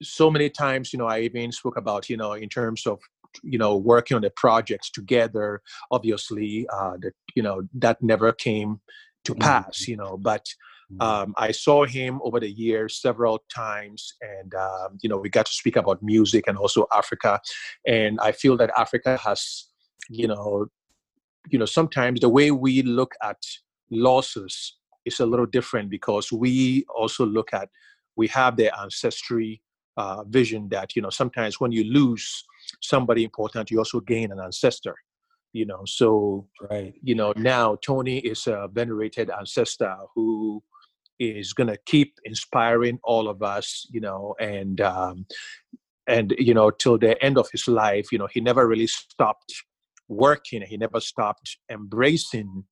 so many times you know i even spoke about you know in terms of you know working on the projects together obviously uh that you know that never came to mm-hmm. pass you know but Mm. Um, I saw him over the years several times, and um, you know we got to speak about music and also Africa. And I feel that Africa has, you know, you know sometimes the way we look at losses is a little different because we also look at we have the ancestry uh, vision that you know sometimes when you lose somebody important, you also gain an ancestor you know so right you know now tony is a venerated ancestor who is going to keep inspiring all of us, you know, and um, and you know till the end of his life, you know, he never really stopped working. He never stopped embracing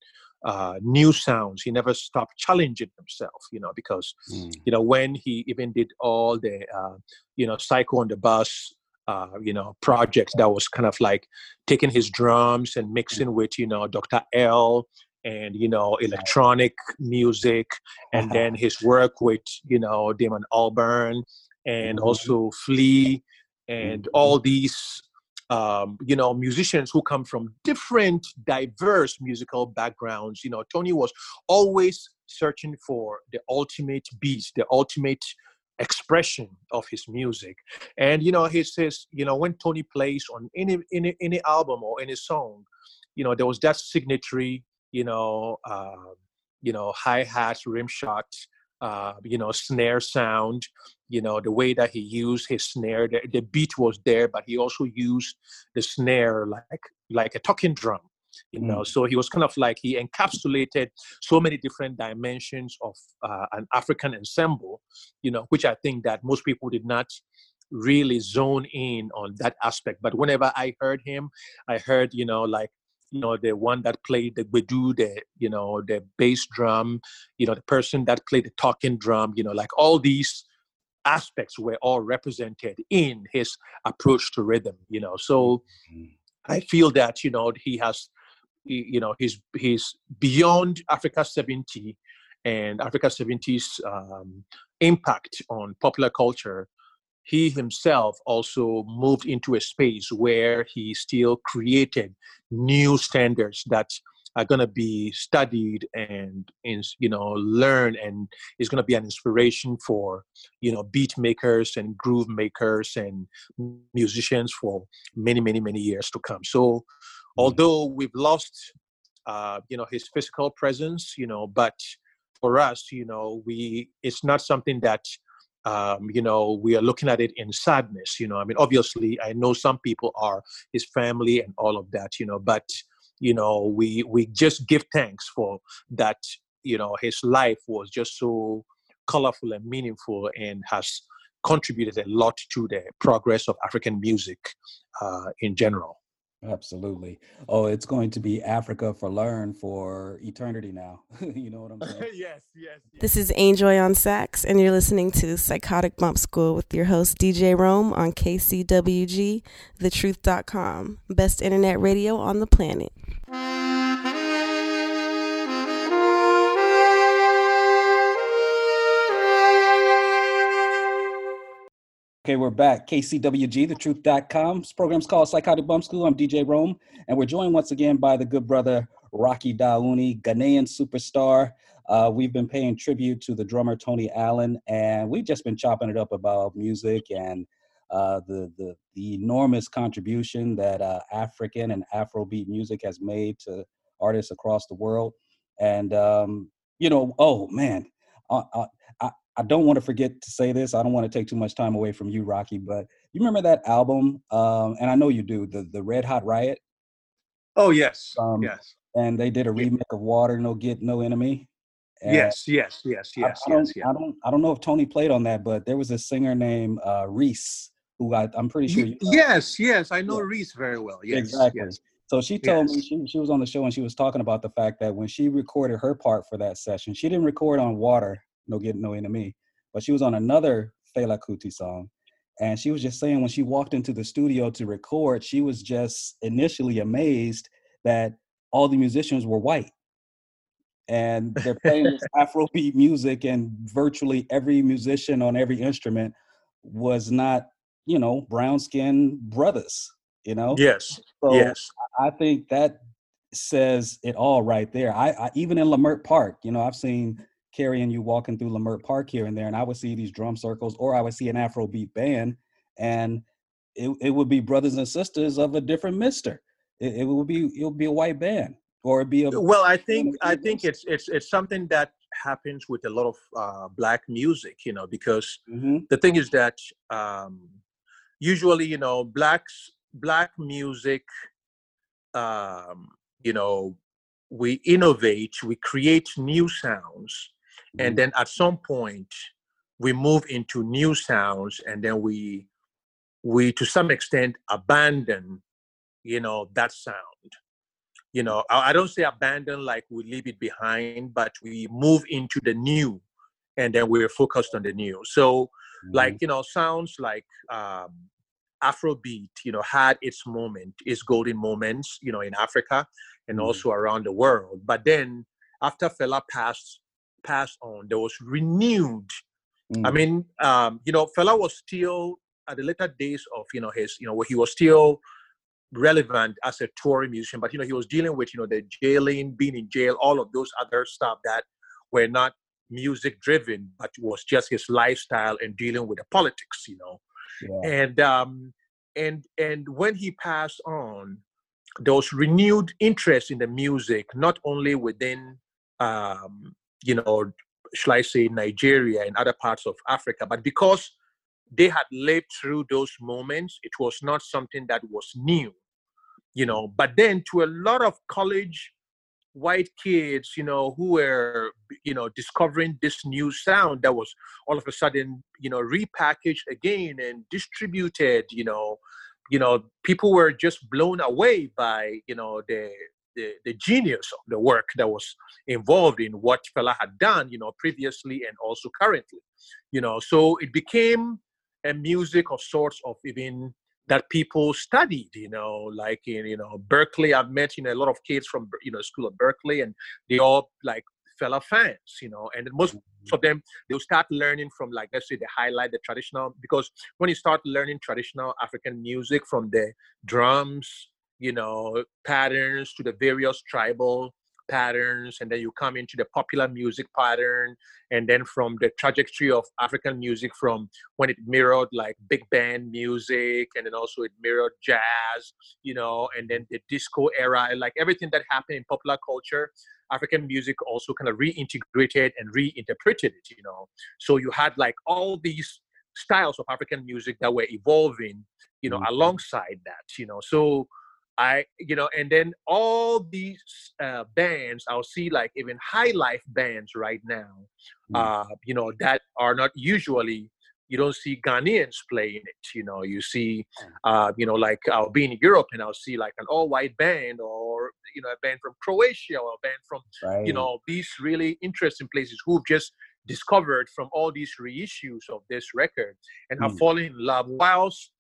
uh, new sounds. He never stopped challenging himself, you know, because mm. you know when he even did all the uh, you know Psycho on the Bus. Uh, you know, projects that was kind of like taking his drums and mixing with, you know, Dr. L and you know electronic music and *laughs* then his work with you know Damon Albarn and mm-hmm. also Flea and mm-hmm. all these um, you know musicians who come from different diverse musical backgrounds you know Tony was always searching for the ultimate beat the ultimate expression of his music. And you know he says you know when Tony plays on any any any album or any song you know there was that signatory you know, uh, you know, hi hat, rim shot, uh, you know, snare sound. You know, the way that he used his snare, the, the beat was there, but he also used the snare like like a talking drum you know mm. so he was kind of like he encapsulated so many different dimensions of uh, an african ensemble you know which i think that most people did not really zone in on that aspect but whenever i heard him i heard you know like you know the one that played the gbedu the you know the bass drum you know the person that played the talking drum you know like all these aspects were all represented in his approach to rhythm you know so mm-hmm. i feel that you know he has you know he's he's beyond africa 70 and africa 70's um, impact on popular culture he himself also moved into a space where he still created new standards that are going to be studied and you know learned and is going to be an inspiration for you know beat makers and groove makers and musicians for many many many years to come so mm. although we've lost uh, you know his physical presence you know but for us you know we it's not something that um, you know, we are looking at it in sadness. You know, I mean, obviously, I know some people are his family and all of that. You know, but you know, we we just give thanks for that. You know, his life was just so colorful and meaningful, and has contributed a lot to the progress of African music uh, in general. Absolutely. Oh, it's going to be Africa for Learn for eternity now. *laughs* you know what I'm saying? yes, *laughs* yes, yes. This is Anjoy on sax, and you're listening to Psychotic Bump School with your host, DJ Rome, on KCWG, thetruth.com. Best internet radio on the planet. Okay, we're back. KCWG, thetruth.com. This program's called Psychotic Bump School. I'm DJ Rome, and we're joined once again by the good brother Rocky Dawuni, Ghanaian superstar. Uh, we've been paying tribute to the drummer Tony Allen, and we've just been chopping it up about music and uh, the, the the enormous contribution that uh, African and Afrobeat music has made to artists across the world. And um, you know, oh man, uh, uh, I I don't want to forget to say this. I don't want to take too much time away from you, Rocky. But you remember that album? Um, and I know you do. The the Red Hot Riot. Oh yes, Um, yes, And they did a remake of Water No Get No Enemy. And yes, yes, yes, yes, I, don't, yes, yes. I don't I don't know if Tony played on that, but there was a singer named uh, Res who I, I'm pretty sure you know. yes, yes, I know Yeah. Res very well. Yes, exactly. yes. So she told me she, she was on the show and she was talking about the fact that when she recorded her part for that session, she didn't record on Water, No Get No Enemy, but she was on another Fela Kuti song. And she was just saying when she walked into the studio to record, she was just initially amazed that all the musicians were white. And they're playing this *laughs* Afrobeat music, and virtually every musician on every instrument was not, you know, brown skinned brothers, you know? Yes, So yes. I think that says it all right there. I, I even in Leimert Park, you know, I've seen Carrie and you walking through Leimert Park here and there, and I would see these drum circles, or I would see an Afrobeat band, and it, it would be brothers and sisters of a different mister. It, it would be it would be a white band, or it'd be a Well, I think I think it's it's it's something that happens with a lot of uh, black music, you know, because Mhm. the thing is that um, usually, you know, blacks black music, um, you know, we innovate, we create new sounds, and then at some point we move into new sounds, and then we we to some extent abandon, you know, that sound. You know I, I don't say abandon like we leave it behind but we move into the new and then we're focused on the new. So like you know sounds like um afrobeat you know had its moment its golden moments you know in africa and also around the world. But then after fela passed passed on there was renewed. I mean um you know fela was still at the later days of you know his you know where he was still relevant as a touring musician, but you know, he was dealing with you know the jailing, being in jail, all of those other stuff that were not music driven, but was just his lifestyle and dealing with the politics, you know. And um and and when he passed on, there was renewed interest in the music, not only within um, you know, shall I say Nigeria and other parts of Africa, but because they had lived through those moments. It was not something that was new, you know. But then to a lot of college white kids, you know, who were, you know, discovering this new sound that was all of a sudden, you know, repackaged again and distributed, you know, you know, people were just blown away by, you know, the the, the genius of the work that was involved in what Fela had done, you know, previously and also currently, you know. So it became a music of sorts of even that people studied, you know, like in you know Berkeley. I've met you know a lot of kids from you know school of Berkeley, and they all like Fela fans, you know, and most mm-hmm. of them they'll start learning from like let's say they highlight the traditional because when you start learning traditional African music from the drums, you know, patterns to the various tribal patterns and then you come into the popular music pattern and then from the trajectory of african music from when it mirrored like big band music and then also it mirrored jazz you know and then the disco era and like everything that happened in popular culture african music also kind of reintegrated and reinterpreted it you know. So you had like all these styles of african music that were evolving you know mm-hmm. alongside that you know. So I, you know, and then all these uh, bands, I'll see like even highlife bands right now, uh, you know, that are not usually, you don't see Ghanaians playing it. You know, you see, uh, you know, like I'll be in Europe and I'll see like an all white band or, you know, a band from Croatia or a band from, you know, these really interesting places who've just discovered from all these reissues of this record and have Mm. fallen in love whilst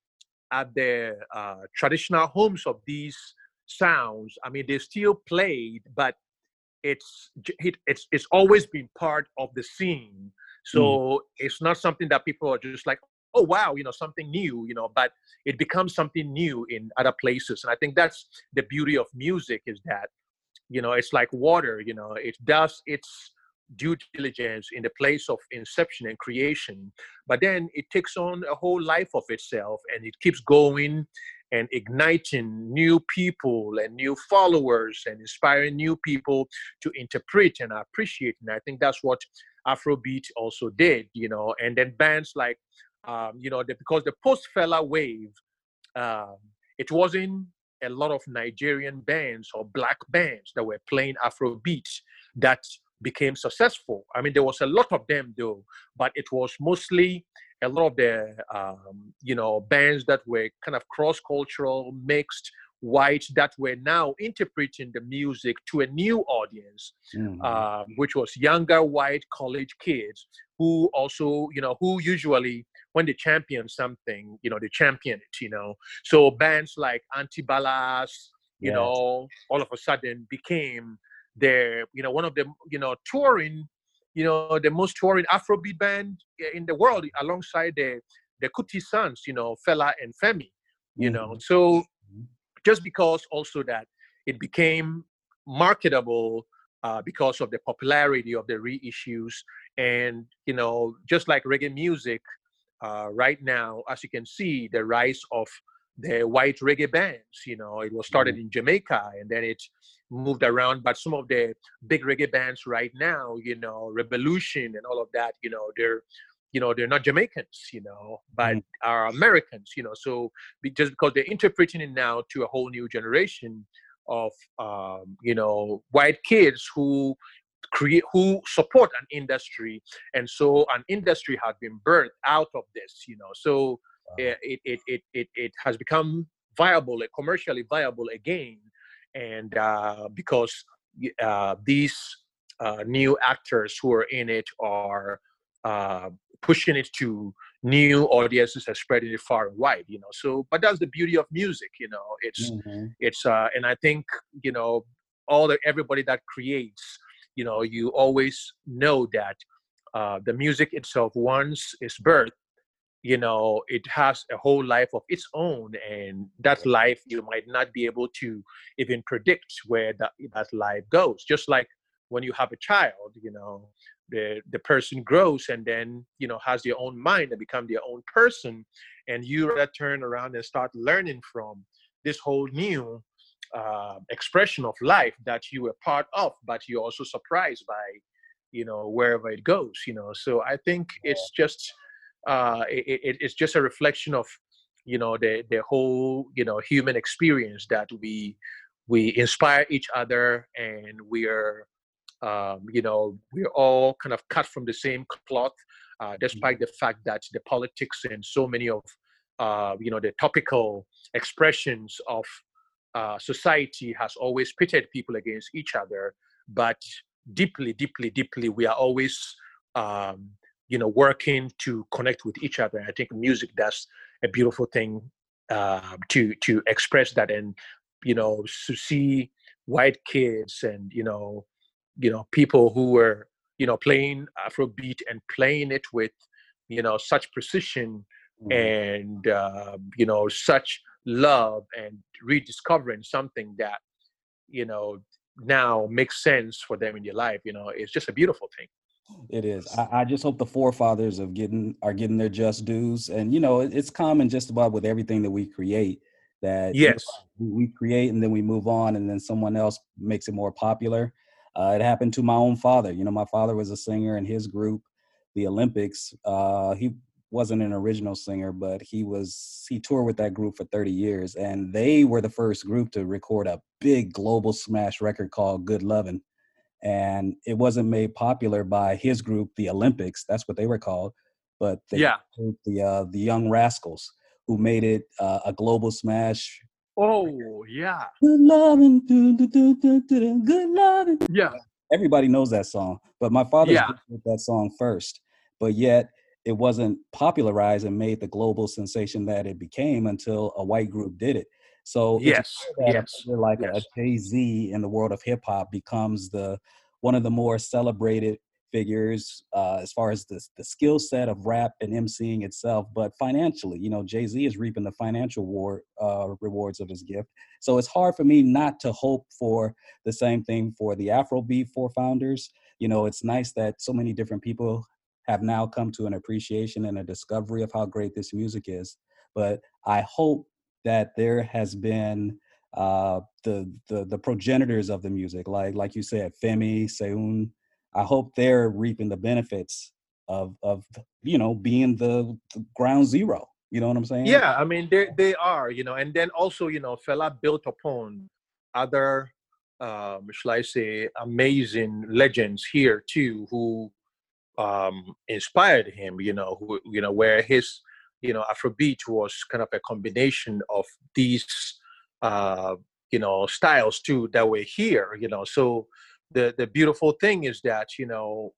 at the uh, traditional homes of these sounds. I mean, they still played, but it's it, it's it's always been part of the scene. So it's not something that people are just like, oh wow, you know, something new, you know. But it becomes something new in other places, and I think that's the beauty of music is that you know it's like water you know it does its due diligence in the place of inception and creation but then it takes on a whole life of itself and it keeps going and igniting new people and new followers and inspiring new people to interpret and appreciate. And i think that's what afrobeat also did you know and then bands like um, you know the, because the post fela wave um, it wasn't a lot of Nigerian bands or black bands that were playing Afrobeat that became successful. I mean, there was a lot of them though, but it was mostly a lot of the um, you know bands that were kind of cross-cultural, mixed, white that were now interpreting the music to a new audience, Mhm. uh, which was younger white college kids who also you know who usually when they champion something, you know, they champion it, you know. So bands like Antibalas, you Yes. know, all of a sudden became their, you know, one of the, you know, touring, you know, the most touring Afrobeat band in the world alongside the the Kuti Sons, you know, Fela and Femi, you know. So just because also that it became marketable uh, because of the popularity of the reissues and you know just like reggae music uh, right now as you can see the rise of the white reggae bands you know it was started in jamaica and then it moved around but some of the big reggae bands right now you know Rebelution and all of that you know they're you know they're not jamaicans you know but are americans you know so be- just because they're interpreting it now to a whole new generation of um, you know white kids who create who support an industry and so an industry has been birthed out of this you know so it it it it, it has become viable eh, commercially viable again. And uh, because uh, these uh, new actors who are in it are uh, pushing it to new audiences and spreading it far and wide you know? So but that's the beauty of music you know? It's Mhm. it's uh and i think you know all the everybody that creates you know you always know that uh the music itself once it's birthed you know it has a whole life of its own and that life you might not be able to even predict where that, that life goes. Just like when you have a child you know the the person grows and then you know has their own mind and become their own person and you turn around and start learning from this whole new uh, expression of life that you were part of but you're also surprised by you know wherever it goes you know. So i think it's just uh it, it, it's just a reflection of you know the the whole you know human experience that we we inspire each other and we are um, you know we're all kind of cut from the same cloth uh, despite the fact that the politics and so many of uh, you know the topical expressions of uh, society has always pitted people against each other. But deeply deeply deeply we are always um, you know working to connect with each other. I think music does a beautiful thing uh, to to express that and you know to see white kids and you know you know people who were you know playing afrobeat and playing it with you know such precision and uh, you know such love and rediscovering something that you know now makes sense for them in their life you know it's just a beautiful thing It is. I, I just hope the forefathers of getting are getting their just dues, and you know, it- it's common just about with everything that we create that you know, yes we we create and then we move on, and then someone else makes it more popular. Uh, it happened to my own father. You know, my father was a singer in his group, the Olympics. Uh, he wasn't an original singer, but he was he toured with that group for 30 years, and they were the first group to record a big global smash record called "Good Lovin'." And it wasn't made popular by his group, the Olympics. That's what they were called. But they Yeah. the uh, the Young Rascals, who made it uh, a global smash. oh yeah Good loving, do, do, do, do, good loving. yeah Everybody knows that song, but my father Yeah. did that song first. But yet, it wasn't popularized and made the global sensation that it became until a white group did it. So it's yes yes like a. Jay Z in the world of hip hop becomes the one of the more celebrated figures uh, as far as the, the skill set of rap and emceeing itself, but financially, you know, Jay Z is reaping the financial war, uh, rewards of his gift. So it's hard for me not to hope for the same thing for the Afrobeat four founders. You know, it's nice that so many different people have now come to an appreciation and a discovery of how great this music is. But I hope that there has been uh, the, the the progenitors of the music, like like you said, Femi, Seun, I hope they're reaping the benefits of of you know being the, the ground zero. You know what I'm saying? Yeah, I mean they they are, you know, and then also you know Fela built upon other, um, shall I say, amazing legends here too who um, inspired him. You know, who you know where his you know Afrobeat was kind of a combination of these uh, you know styles too that were here. You know, so the the beautiful thing is that you know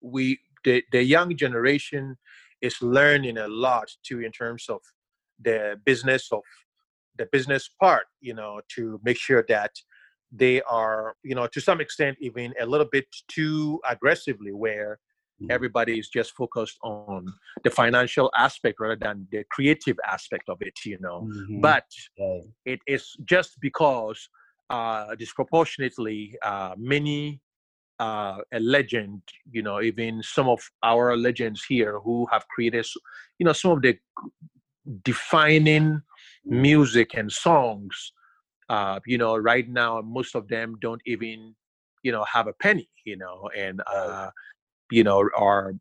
we the, the young generation is learning a lot too in terms of the business of the business part you know to make sure that they are you know to some extent even a little bit too aggressively where mm-hmm. everybody is just focused on the financial aspect rather than the creative aspect of it you know mm-hmm. but it is just because uh, disproportionately uh, many uh, a legend, you know, even some of our legends here who have created, you know, some of the defining music and songs. Uh, you know, right now most of them don't even, you know, have a penny. You know, and uh, you know, are,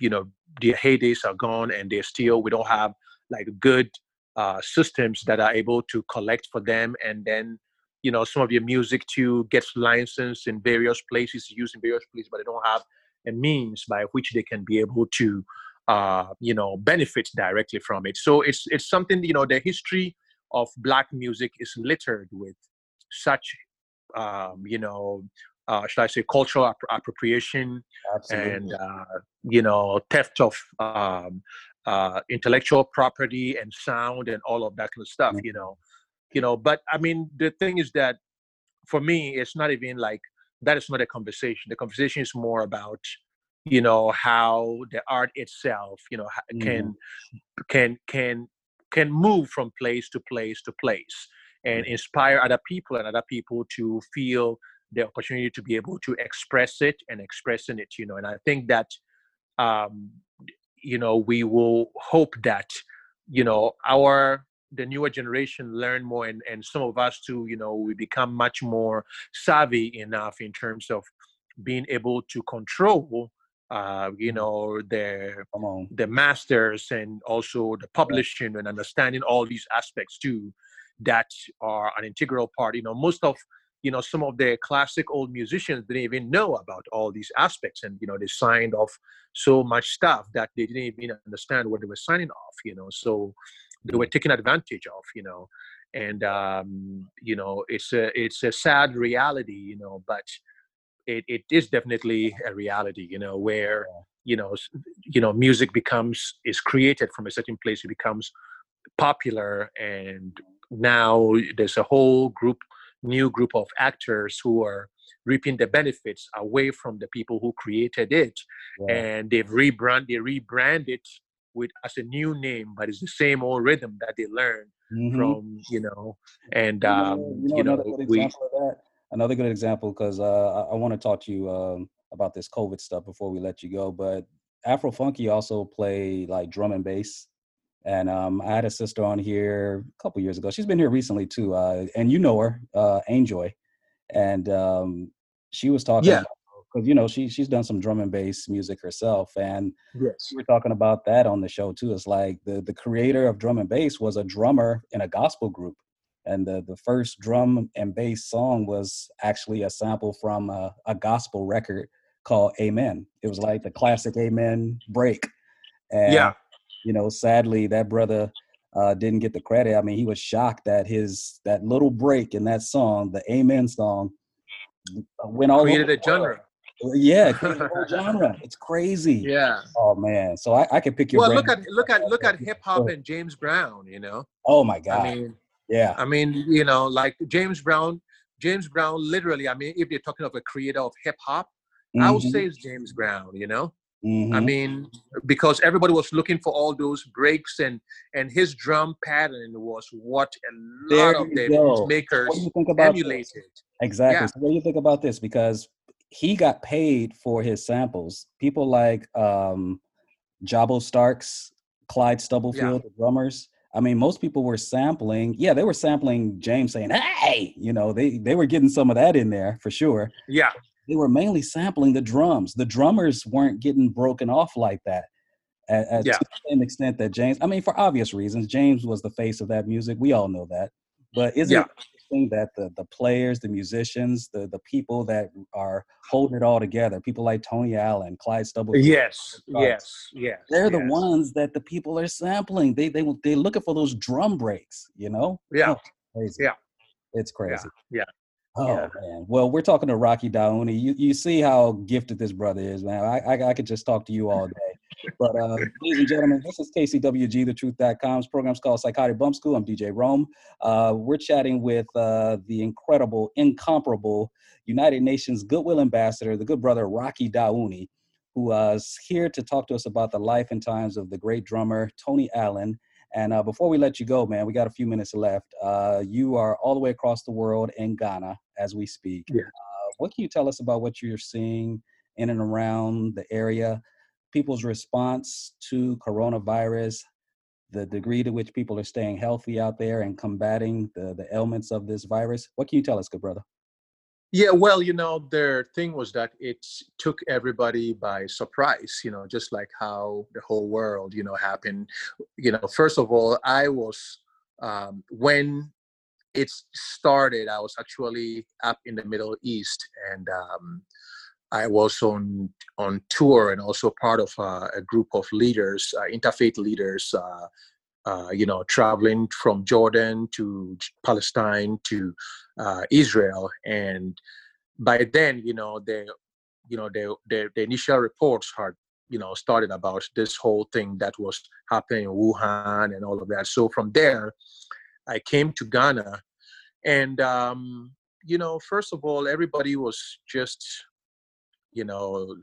you know, their heydays are gone, and they're still. We don't have like good uh, systems that are able to collect for them, and then you know some of your music too gets licensed in various places used in various places but they don't have a means by which they can be able to uh, you know benefit directly from it so it's it's something you know the history of black music is littered with such um, you know uh, should I say cultural app- appropriation Absolutely. and uh, you know theft of um, uh, intellectual property and sound and all of that kind of stuff mm-hmm. you know you know but i mean the thing is that for me it's not even like that is not a conversation the conversation is more about you know how the art itself you know can mm. can can can move from place to place to place and inspire other people and other people to feel the opportunity to be able to express it and expressing it you know and i think that um you know we will hope that you know our the newer generation learn more and, and some of us too you know we become much more savvy enough in terms of being able to control uh, you mm-hmm. know the the masters and also the publishing and understanding all these aspects too that are an integral part you know most of you know some of the classic old musicians didn't even know about all these aspects and you know they signed off so much stuff that they didn't even understand what they were signing off you know so they were taken advantage of you know and um, you know it's a it's a sad reality you know but it, it is definitely a reality you know where you know you know music becomes is created from a certain place it becomes popular and now there's a whole group new group of actors who are reaping the benefits away from the people who created it yeah. and they've rebrand they rebrand it with as a new name, but it's the same old rhythm that they learned mm-hmm. from you know. And um, you know, you know, another good we, example of that. Another good example because uh, I, I want to talk to you um, about this COVID stuff before we let you go. But Afro Funky also play like drum and bass. And um, I had a sister on here a couple years ago. She's been here recently too, uh, and you know her, uh, Anjoy, and um, she was talking yeah. because you know she she's done some drum and bass music herself, and yes, we were talking about that on the show too. It's like the the creator of drum and bass was a drummer in a gospel group, and the the first drum and bass song was actually a sample from a, a gospel record called Amen. It was like the classic Amen break, and yeah, you know, sadly that brother. Uh, didn't get the credit. I mean, he was shocked that his that little break in that song, the Amen song, went all created a genre. Yeah, whole *laughs* genre. It's crazy. Yeah. Oh man. So I, I can pick your. Well, look at look at look at *laughs* hip hop and James Brown. You know. Oh my god. I mean. Yeah. I mean, you know, like James Brown. James Brown, literally. I mean, if you're talking of a creator of hip hop, I would say it's James Brown. You know, I Mhm. mean, because everybody was looking for all those breaks and and his drum pattern was what a lot of the go. makers What do you think about this? emulated. Exactly. Yeah. So what do you think about this? Because he got paid for his samples. People like um, Jabo Starks, Clyde Stubblefield, the drummers. I mean, most people were sampling. Yeah, they were sampling James saying, "Hey," you know, they they were getting some of that in there for sure. Yeah, They were mainly sampling the drums. The drummers weren't getting broken off like that. At, at Yeah. to the same extent that James, I mean, for obvious reasons, James was the face of that music. We all know that. But isn't Yeah. it interesting that the the players, the musicians, the the people that are holding it all together, people like Tony Allen, Clyde Stubblefield, Yes, Starks, yes, yes. they're the ones that the people are sampling. They they they looking for those drum breaks, you know? Yeah. Oh. Yeah. It's crazy. Yeah. Oh Yeah. man. Well, we're talking to Rocky Dawuni. You you see how gifted this brother is, man. I I, I could just talk to you all day. But uh, ladies and gentlemen, this is KCWG, the truth.com's program's called Psychotic Bump School. I'm DJ Rome. Uh, we're chatting with uh, the incredible, incomparable United Nations Goodwill Ambassador, the good brother Rocky Dawuni, who uh, is here to talk to us about the life and times of the great drummer Tony Allen. And uh, before we let you go, man, we got a few minutes left. Uh, you are all the way across the world in Ghana as we speak. Yeah. Uh, what can you tell us about what you're seeing in and around the area? People's response to coronavirus, the degree to which people are staying healthy out there and combating the, the ailments of this virus. What can you tell us, good brother? Yeah, well, you know, their thing was that it took everybody by surprise, you know, just like how the whole world, you know, happened. You know, first of all, I was, um, when it started, I was actually up in the Middle East and um, I was on on tour and also part of uh, a group of leaders, uh, interfaith leaders, uh, uh, you know, traveling from Jordan to Palestine to uh, Israel, and by then, you know, the you know the, the initial reports had you know started about this whole thing that was happening in Wuhan and all of that. So from there, I came to Ghana, and um, you know, first of all, everybody was just you know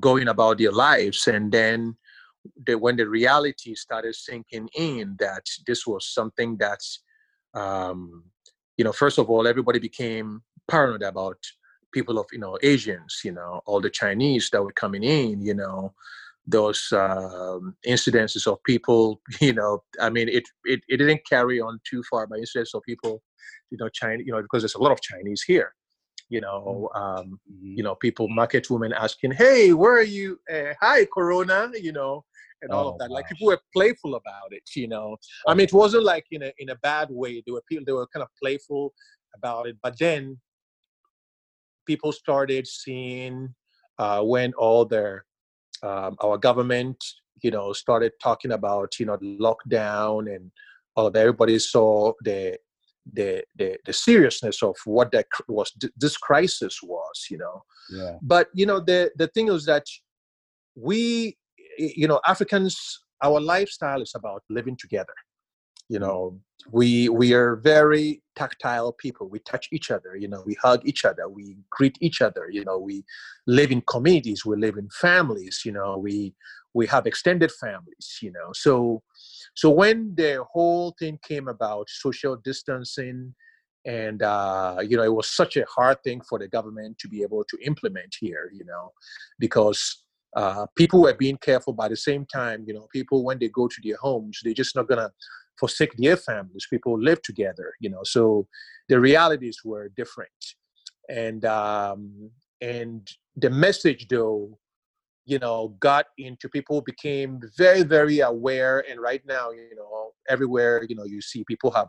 going about their lives, and then the, when the reality started sinking in that this was something that um, you know first of all everybody became paranoid about people of you know asians you know all the chinese that were coming in you know those um, incidences of people *laughs* you know i mean it, it it didn't carry on too far by incidents of people you know china you know because there's a lot of chinese here you know um, you know people market women asking hey where are you? Uh, hi corona you know and all Oh, of that like people were playful about it you know? I mean it wasn't like in a in a bad way they were people they were kind of playful about it but then people started seeing uh, when all their um, our government you know started talking about you know the lockdown and all of that everybody saw the the the, the seriousness of what that was this crisis was you know? Yeah. but you know the the thing is that we you know africans our lifestyle is about living together. You know we we are very tactile people. We touch each other you know we hug each other we greet each other you know we live in communities we live in families you know we we have extended families you know. So so when the whole thing came about social distancing and uh, you know it was such a hard thing for the government to be able to implement here you know because uh, people were being careful by the same time you know people when they go to their homes they're just not gonna forsake their families people live together you know so the realities were different. And um and the message though you know got into people became very very aware and right now you know everywhere you know you see people have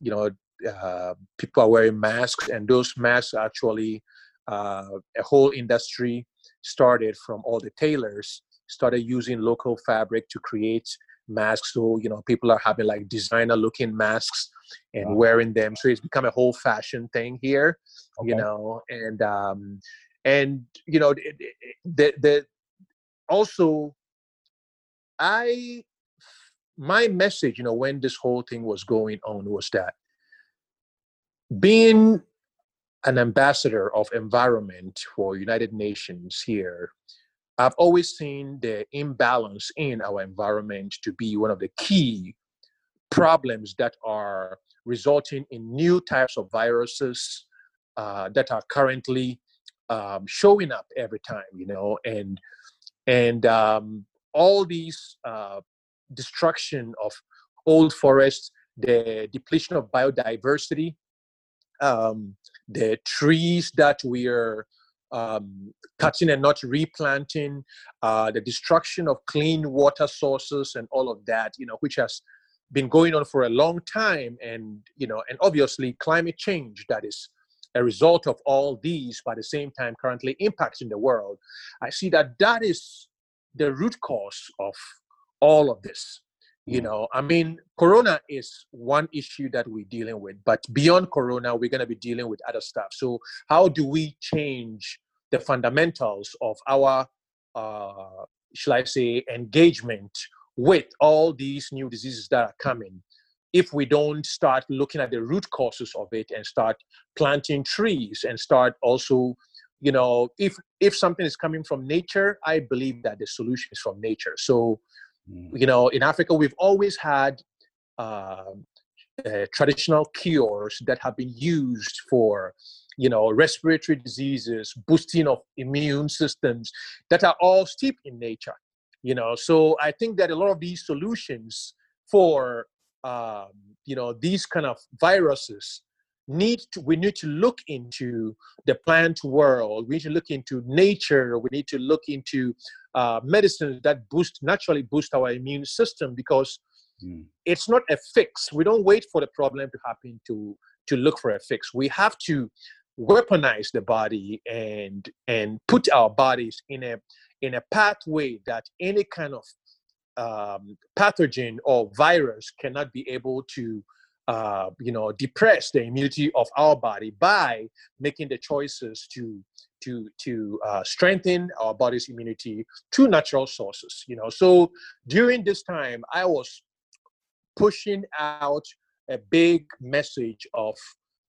you know uh, people are wearing masks and those masks are actually uh, a whole industry started from all the tailors started using local fabric to create masks. So you know people are having like designer looking masks and Wow. wearing them. So it's become a whole fashion thing here you know and um and you know the the also i my message you know when this whole thing was going on was that being an ambassador of environment for United Nations here, I've always seen the imbalance in our environment to be one of the key problems that are resulting in new types of viruses uh, that are currently um, showing up every time, you know, and and um, all these uh, destruction of old forests, the depletion of biodiversity, um, the trees that we are um, cutting and not replanting, uh, the destruction of clean water sources, and all of that, you know, which has been going on for a long time, and you know, and obviously climate change that is a result of all these, by the same time, currently impacting the world. I see that that is the root cause of all of this you know i mean corona is one issue that we're dealing with but beyond corona we're going to be dealing with other stuff. So how do we change the fundamentals of our uh shall i say engagement with all these new diseases that are coming? If we don't start looking at the root causes of it and start planting trees and start also you know if if something is coming from nature i believe that the solution is from nature. So you know in africa we've always had uh, uh, traditional cures that have been used for you know respiratory diseases boosting of immune systems that are all steeped in nature you know? So i think that a lot of these solutions for um, you know these kind of viruses need to we need to look into the plant world. We need to look into nature. We need to look into uh, medicines that boost naturally boost our immune system because mm. it's not a fix. We don't wait for the problem to happen to to look for a fix. We have to weaponize the body and and put our bodies in a in a pathway that any kind of um, pathogen or virus cannot be able to uh, you know depress the immunity of our body by making the choices to to to uh, strengthen our body's immunity to natural sources you know. So during this time i was pushing out a big message of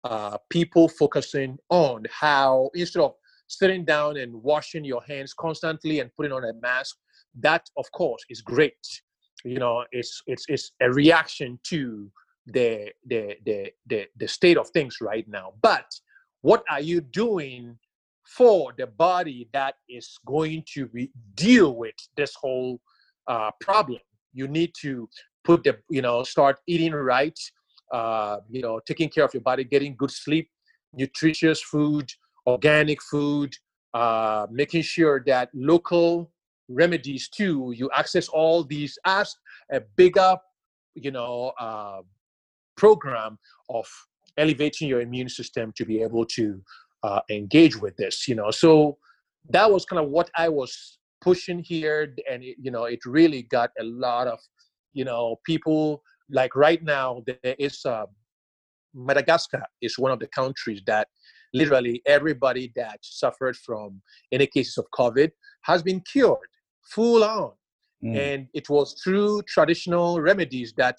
uh, people focusing on how instead of sitting down and washing your hands constantly and putting on a mask that of course is great. You know it's it's it's a reaction to the, the, the, the, the state of things right now. But what are you doing for the body that is going to be, deal with this whole uh, problem? You need to put the, you know, start eating right, uh, you know, taking care of your body, getting good sleep, nutritious food, organic food, uh, making sure that local remedies too, you access all these as a bigger, you know, uh, program of elevating your immune system to be able to uh, engage with this you know so that was kind of what i was pushing here and it, you know it really got a lot of you know people like right now there is uh, madagascar is one of the countries that literally everybody that suffered from any cases of covid has been cured full on mm. and it was through traditional remedies that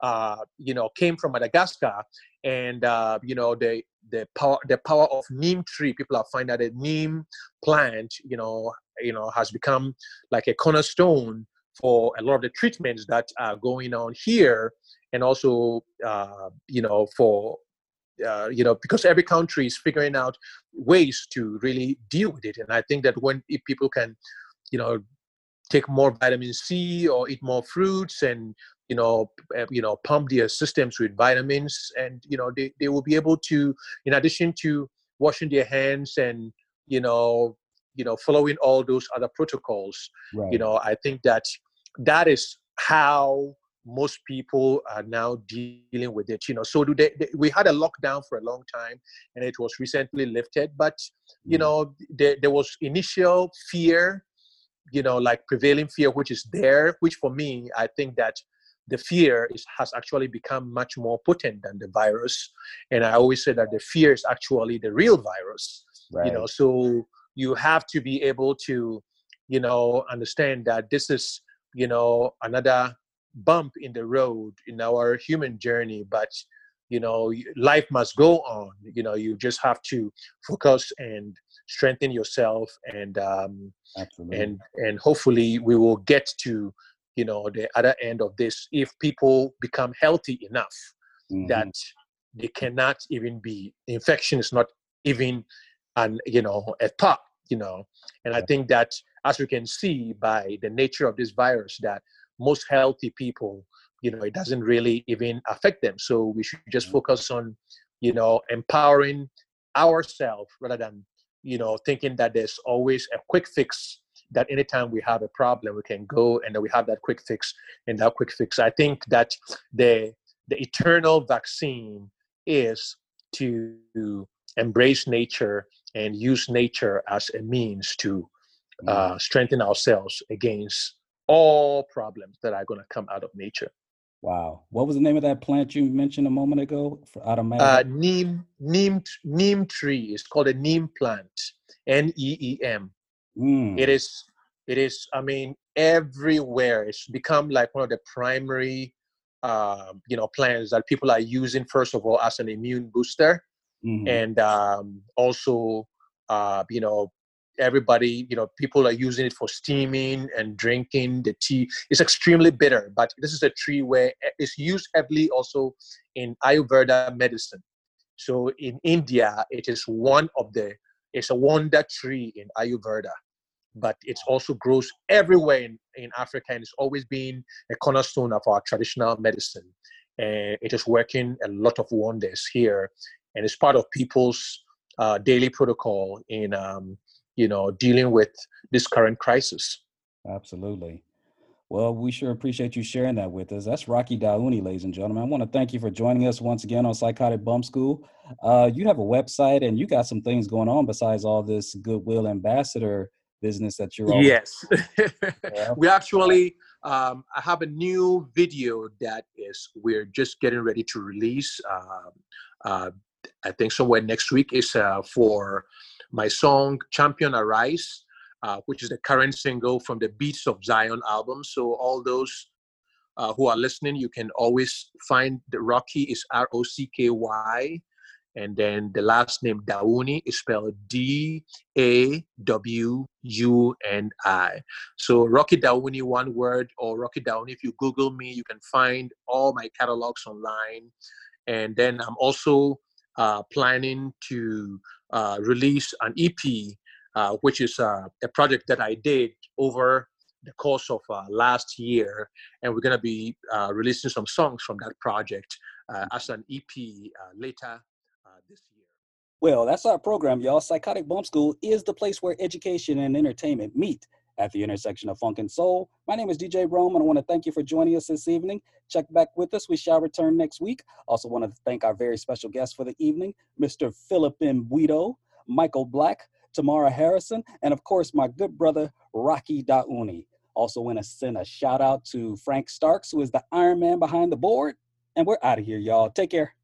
uh, you know, came from Madagascar, and uh, you know the the power the power of neem tree. People are finding that the neem plant, you know, you know, has become like a cornerstone for a lot of the treatments that are going on here, and also, uh, you know, for uh, you know, because every country is figuring out ways to really deal with it. And I think that when people can, you know, take more vitamin C or eat more fruits and you know uh, you know pump their systems with vitamins and you know they, they will be able to in addition to washing their hands and you know you know following all those other protocols right. you know i think that that is how most people are now dealing with it you know so do they, they, we had a lockdown for a long time and it was recently lifted but you mm. know there, there was initial fear you know like prevailing fear which is there which for me i think that the fear is, has actually become much more potent than the virus. And I always say that the fear is actually the real virus. Right. You know, so you have to be able to, you know, understand that this is, you know, another bump in the road in our human journey, but you know life must go on you know you just have to focus and strengthen yourself and um Absolutely. and and hopefully we will get to you know the other end of this if people become healthy enough Mhm. that they cannot even be infection is not even an you know a thought you know and i think that as we can see by the nature of this virus that most healthy people you know it doesn't really even affect them so we should just focus on you know empowering ourselves rather than you know thinking that there's always a quick fix that anytime we have a problem we can go and we have that quick fix and that quick fix i think that the the eternal vaccine is to embrace nature and use nature as a means to uh, strengthen ourselves against all problems that are going to come out of nature. Wow. What was the name of that plant you mentioned a moment ago? For, out of Uh, neem, neem, neem tree It's called a neem plant, N E E M. Mm. It is, it is. I mean, everywhere. It's become like one of the primary, um, you know, plants that people are using first of all as an immune booster, Mhm. and um, also, uh, you know, everybody, you know, people are using it for steaming and drinking the tea. It's extremely bitter, but this is a tree where eh, it's used heavily also in Ayurveda medicine. So in India, it is one of the, it's a wonder tree in Ayurveda, but it's also grows everywhere in, in Africa and it's always been a cornerstone of our traditional medicine. And it is working a lot of wonders here. And it's part of people's uh, daily protocol in, um, you know, dealing with this current crisis. Absolutely. Well, we sure appreciate you sharing that with us. That's Rocky Dawuni, ladies and gentlemen. I want to thank you for joining us once again on Psychotic Bump School. Uh, you have a website and you got some things going on besides all this Goodwill Ambassador business that you're always Yes. *laughs* we actually, um, I have a new video that is, we're just getting ready to release. Um, uh, I think somewhere next week is uh, for my song Champion Arise, uh, which is the current single from the Beats of Zion album. So all those uh, who are listening, you can always find the Rocky is R O C K Y, and then the last name Dawuni is spelled D A W U N I. So Rocky Dawuni, one word, or Rocky Dawuni. If you Google me, you can find all my catalogs online. And then I'm also uh, planning to uh, release an EP, uh, which is uh, a project that I did over the course of uh, last year, and we're gonna be uh, releasing some songs from that project uh, as an EP uh, later uh, this year. Well, that's our program, y'all. Psychotic Bump School is the place where education and entertainment meet at the intersection of funk and soul. My name is DJ Rome, and I want to thank you for joining us this evening. Check back with us. We shall return next week. Also, want to thank our very special guest for the evening, Mr. Philip Embuido, Michael Black, Tamara Harasen, and of course, my good brother, Rocky Dawuni. Also, want to send a shout out to Frank Starks, who is the Iron Man behind the board. And we're out of here, y'all. Take care.